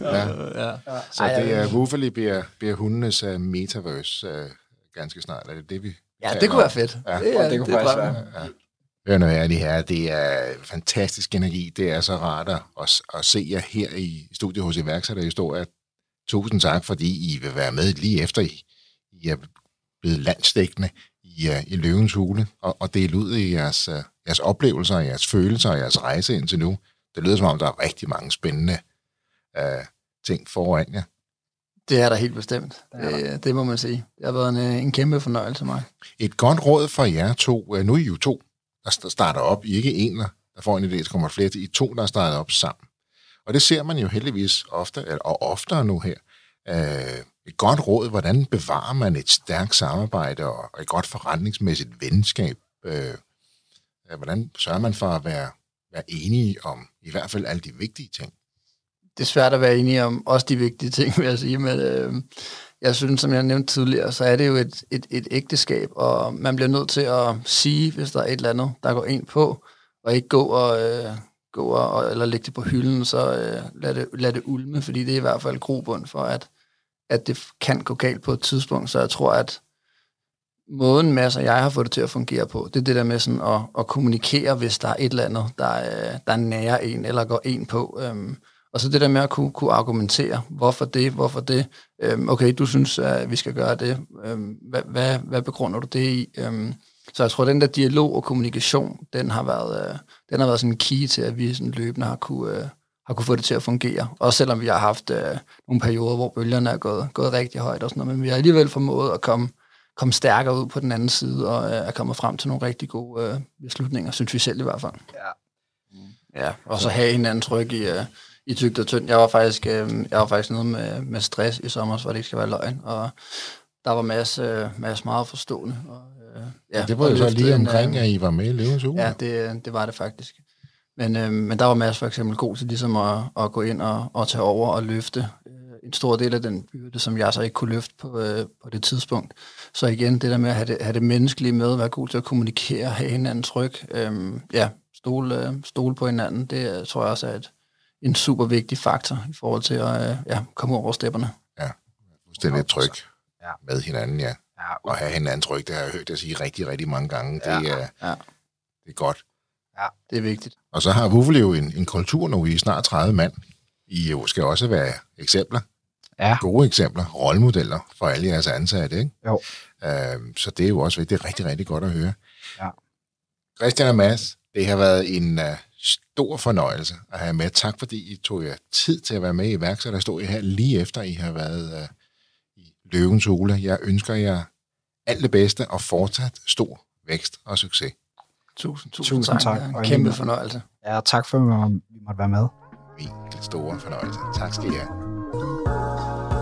Ja. Ja. Ja. Så det er Woofily bliver, bliver hundenes uh, metaverse uh, ganske snart. Er det det, vi Ja, det kunne være fedt. Ja. Det, er, det kunne det faktisk være. Ja. Hør nu her, det her. Det er fantastisk energi. Det er så rart at, at se jer her i studiet hos iværksætterhistorie. Tusind tak, fordi I vil være med lige efter I, I er blevet landstækkende i, uh, i Løvens Hule og, og dele ud i jeres, uh, jeres oplevelser, jeres følelser og jeres rejse indtil nu. Det lyder som om, der er rigtig mange spændende uh, ting foran jer. Det er der helt bestemt. Det, det, det må man sige. Det har været en, en kæmpe fornøjelse mig. Et godt råd for jer to. Nu er I jo to, der starter op. I ikke en, der får en idé, så kommer flere til. I to, der starter op sammen. Og det ser man jo heldigvis ofte, og oftere nu her. Uh, et godt råd, hvordan bevarer man et stærkt samarbejde og et godt forretningsmæssigt venskab? Øh, hvordan sørger man for at være, være enige om i hvert fald alle de vigtige ting? Det er svært at være enige om også de vigtige ting, vil jeg sige, men øh, jeg synes, som jeg nævnte tidligere, så er det jo et, et, et ægteskab, og man bliver nødt til at sige, hvis der er et eller andet, der går ind på, og ikke gå og... Øh, gå og, eller lægge det på hylden, så øh, lad, det, lad det ulme, fordi det er i hvert fald grobund for, at, at det kan gå galt på et tidspunkt. Så jeg tror, at måden Mads og jeg har fået det til at fungere på, det er det der med sådan at, at kommunikere, hvis der er et eller andet, der, øh, der nærer en eller går en på. Øhm, og så det der med at kunne, kunne argumentere, hvorfor det, hvorfor det. Øhm, okay, du synes, at vi skal gøre det. Øhm, hvad, hvad, hvad begrunder du det i? Øhm, så jeg tror, at den der dialog og kommunikation, den har været, øh, den har været sådan en key til, at vi sådan løbende har kunne, øh, har kunne få det til at fungere. Også selvom vi har haft øh, nogle perioder, hvor bølgerne er gået, gået rigtig højt og sådan noget, men vi har alligevel formået at komme, komme stærkere ud på den anden side og øh, er kommet frem til nogle rigtig gode øh, beslutninger, synes vi selv i hvert fald. Ja. Ja, og så have hinanden tryk i, øh, i tygt og tynd. Jeg var faktisk, øh, jeg var faktisk nede med, med stress i sommer, så det ikke skal være løgn, og der var masser øh, masse meget forstående. Og, øh, ja, det var jo så lige omkring, øh, at I var med i Løvens Uge. Ja, det, det var det faktisk. Men, øh, men der var Mads for eksempel god til ligesom at, at gå ind og, og tage over og løfte øh, en stor del af den byrde, som jeg så ikke kunne løfte på, øh, på det tidspunkt. Så igen, det der med at have det, have det menneskelige med, være god til at kommunikere, have hinanden tryk, øh, ja, stole, øh, stole på hinanden, det tror jeg også er et, en super vigtig faktor i forhold til at øh, ja, komme over stepperne. Ja, fuldstændig tryk ja. med hinanden, ja. ja og have hinanden tryk, det har jeg hørt dig sige rigtig, rigtig mange gange. Det, ja. er, ja. det er godt. Ja, det er vigtigt. Og så har Wuffel jo en, en kultur nu i snart 30 mand. I jo skal også være eksempler. Ja. Gode eksempler, rollemodeller for alle jeres ansatte, ikke? Jo. Øhm, så det er jo også vigtigt. Det er rigtig, rigtig godt at høre. Ja. Christian og Mads, det har været en uh, stor fornøjelse at have med. Tak fordi I tog jer tid til at være med i iværksætterhistorie her lige efter I har været uh, i Løvens Hule. Jeg ønsker jer alt det bedste og fortsat stor vækst og succes. Tusind, tusind, tusind tak. tak. En kæmpe fornøjelse. Ja, tak for, at vi måtte være med. Min store fornøjelse. Tak skal I have.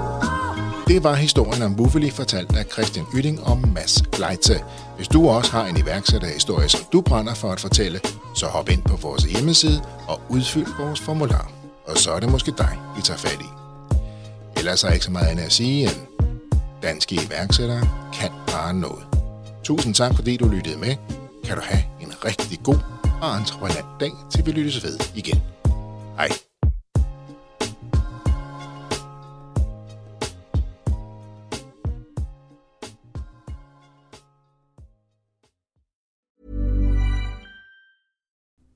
Det var historien om Buffeli fortalt af Christian Ytting og Mads Gleitze. Hvis du også har en iværksætterhistorie, som du brænder for at fortælle, så hop ind på vores hjemmeside og udfyld vores formular. Og så er det måske dig, vi tager fat i. Ellers er ikke så meget andet at sige, end danske iværksættere kan bare noget. Tusind tak, fordi du lyttede med. Kan du have en rigtig god og entreprenant dag, til vi lyttes ved igen. Hej.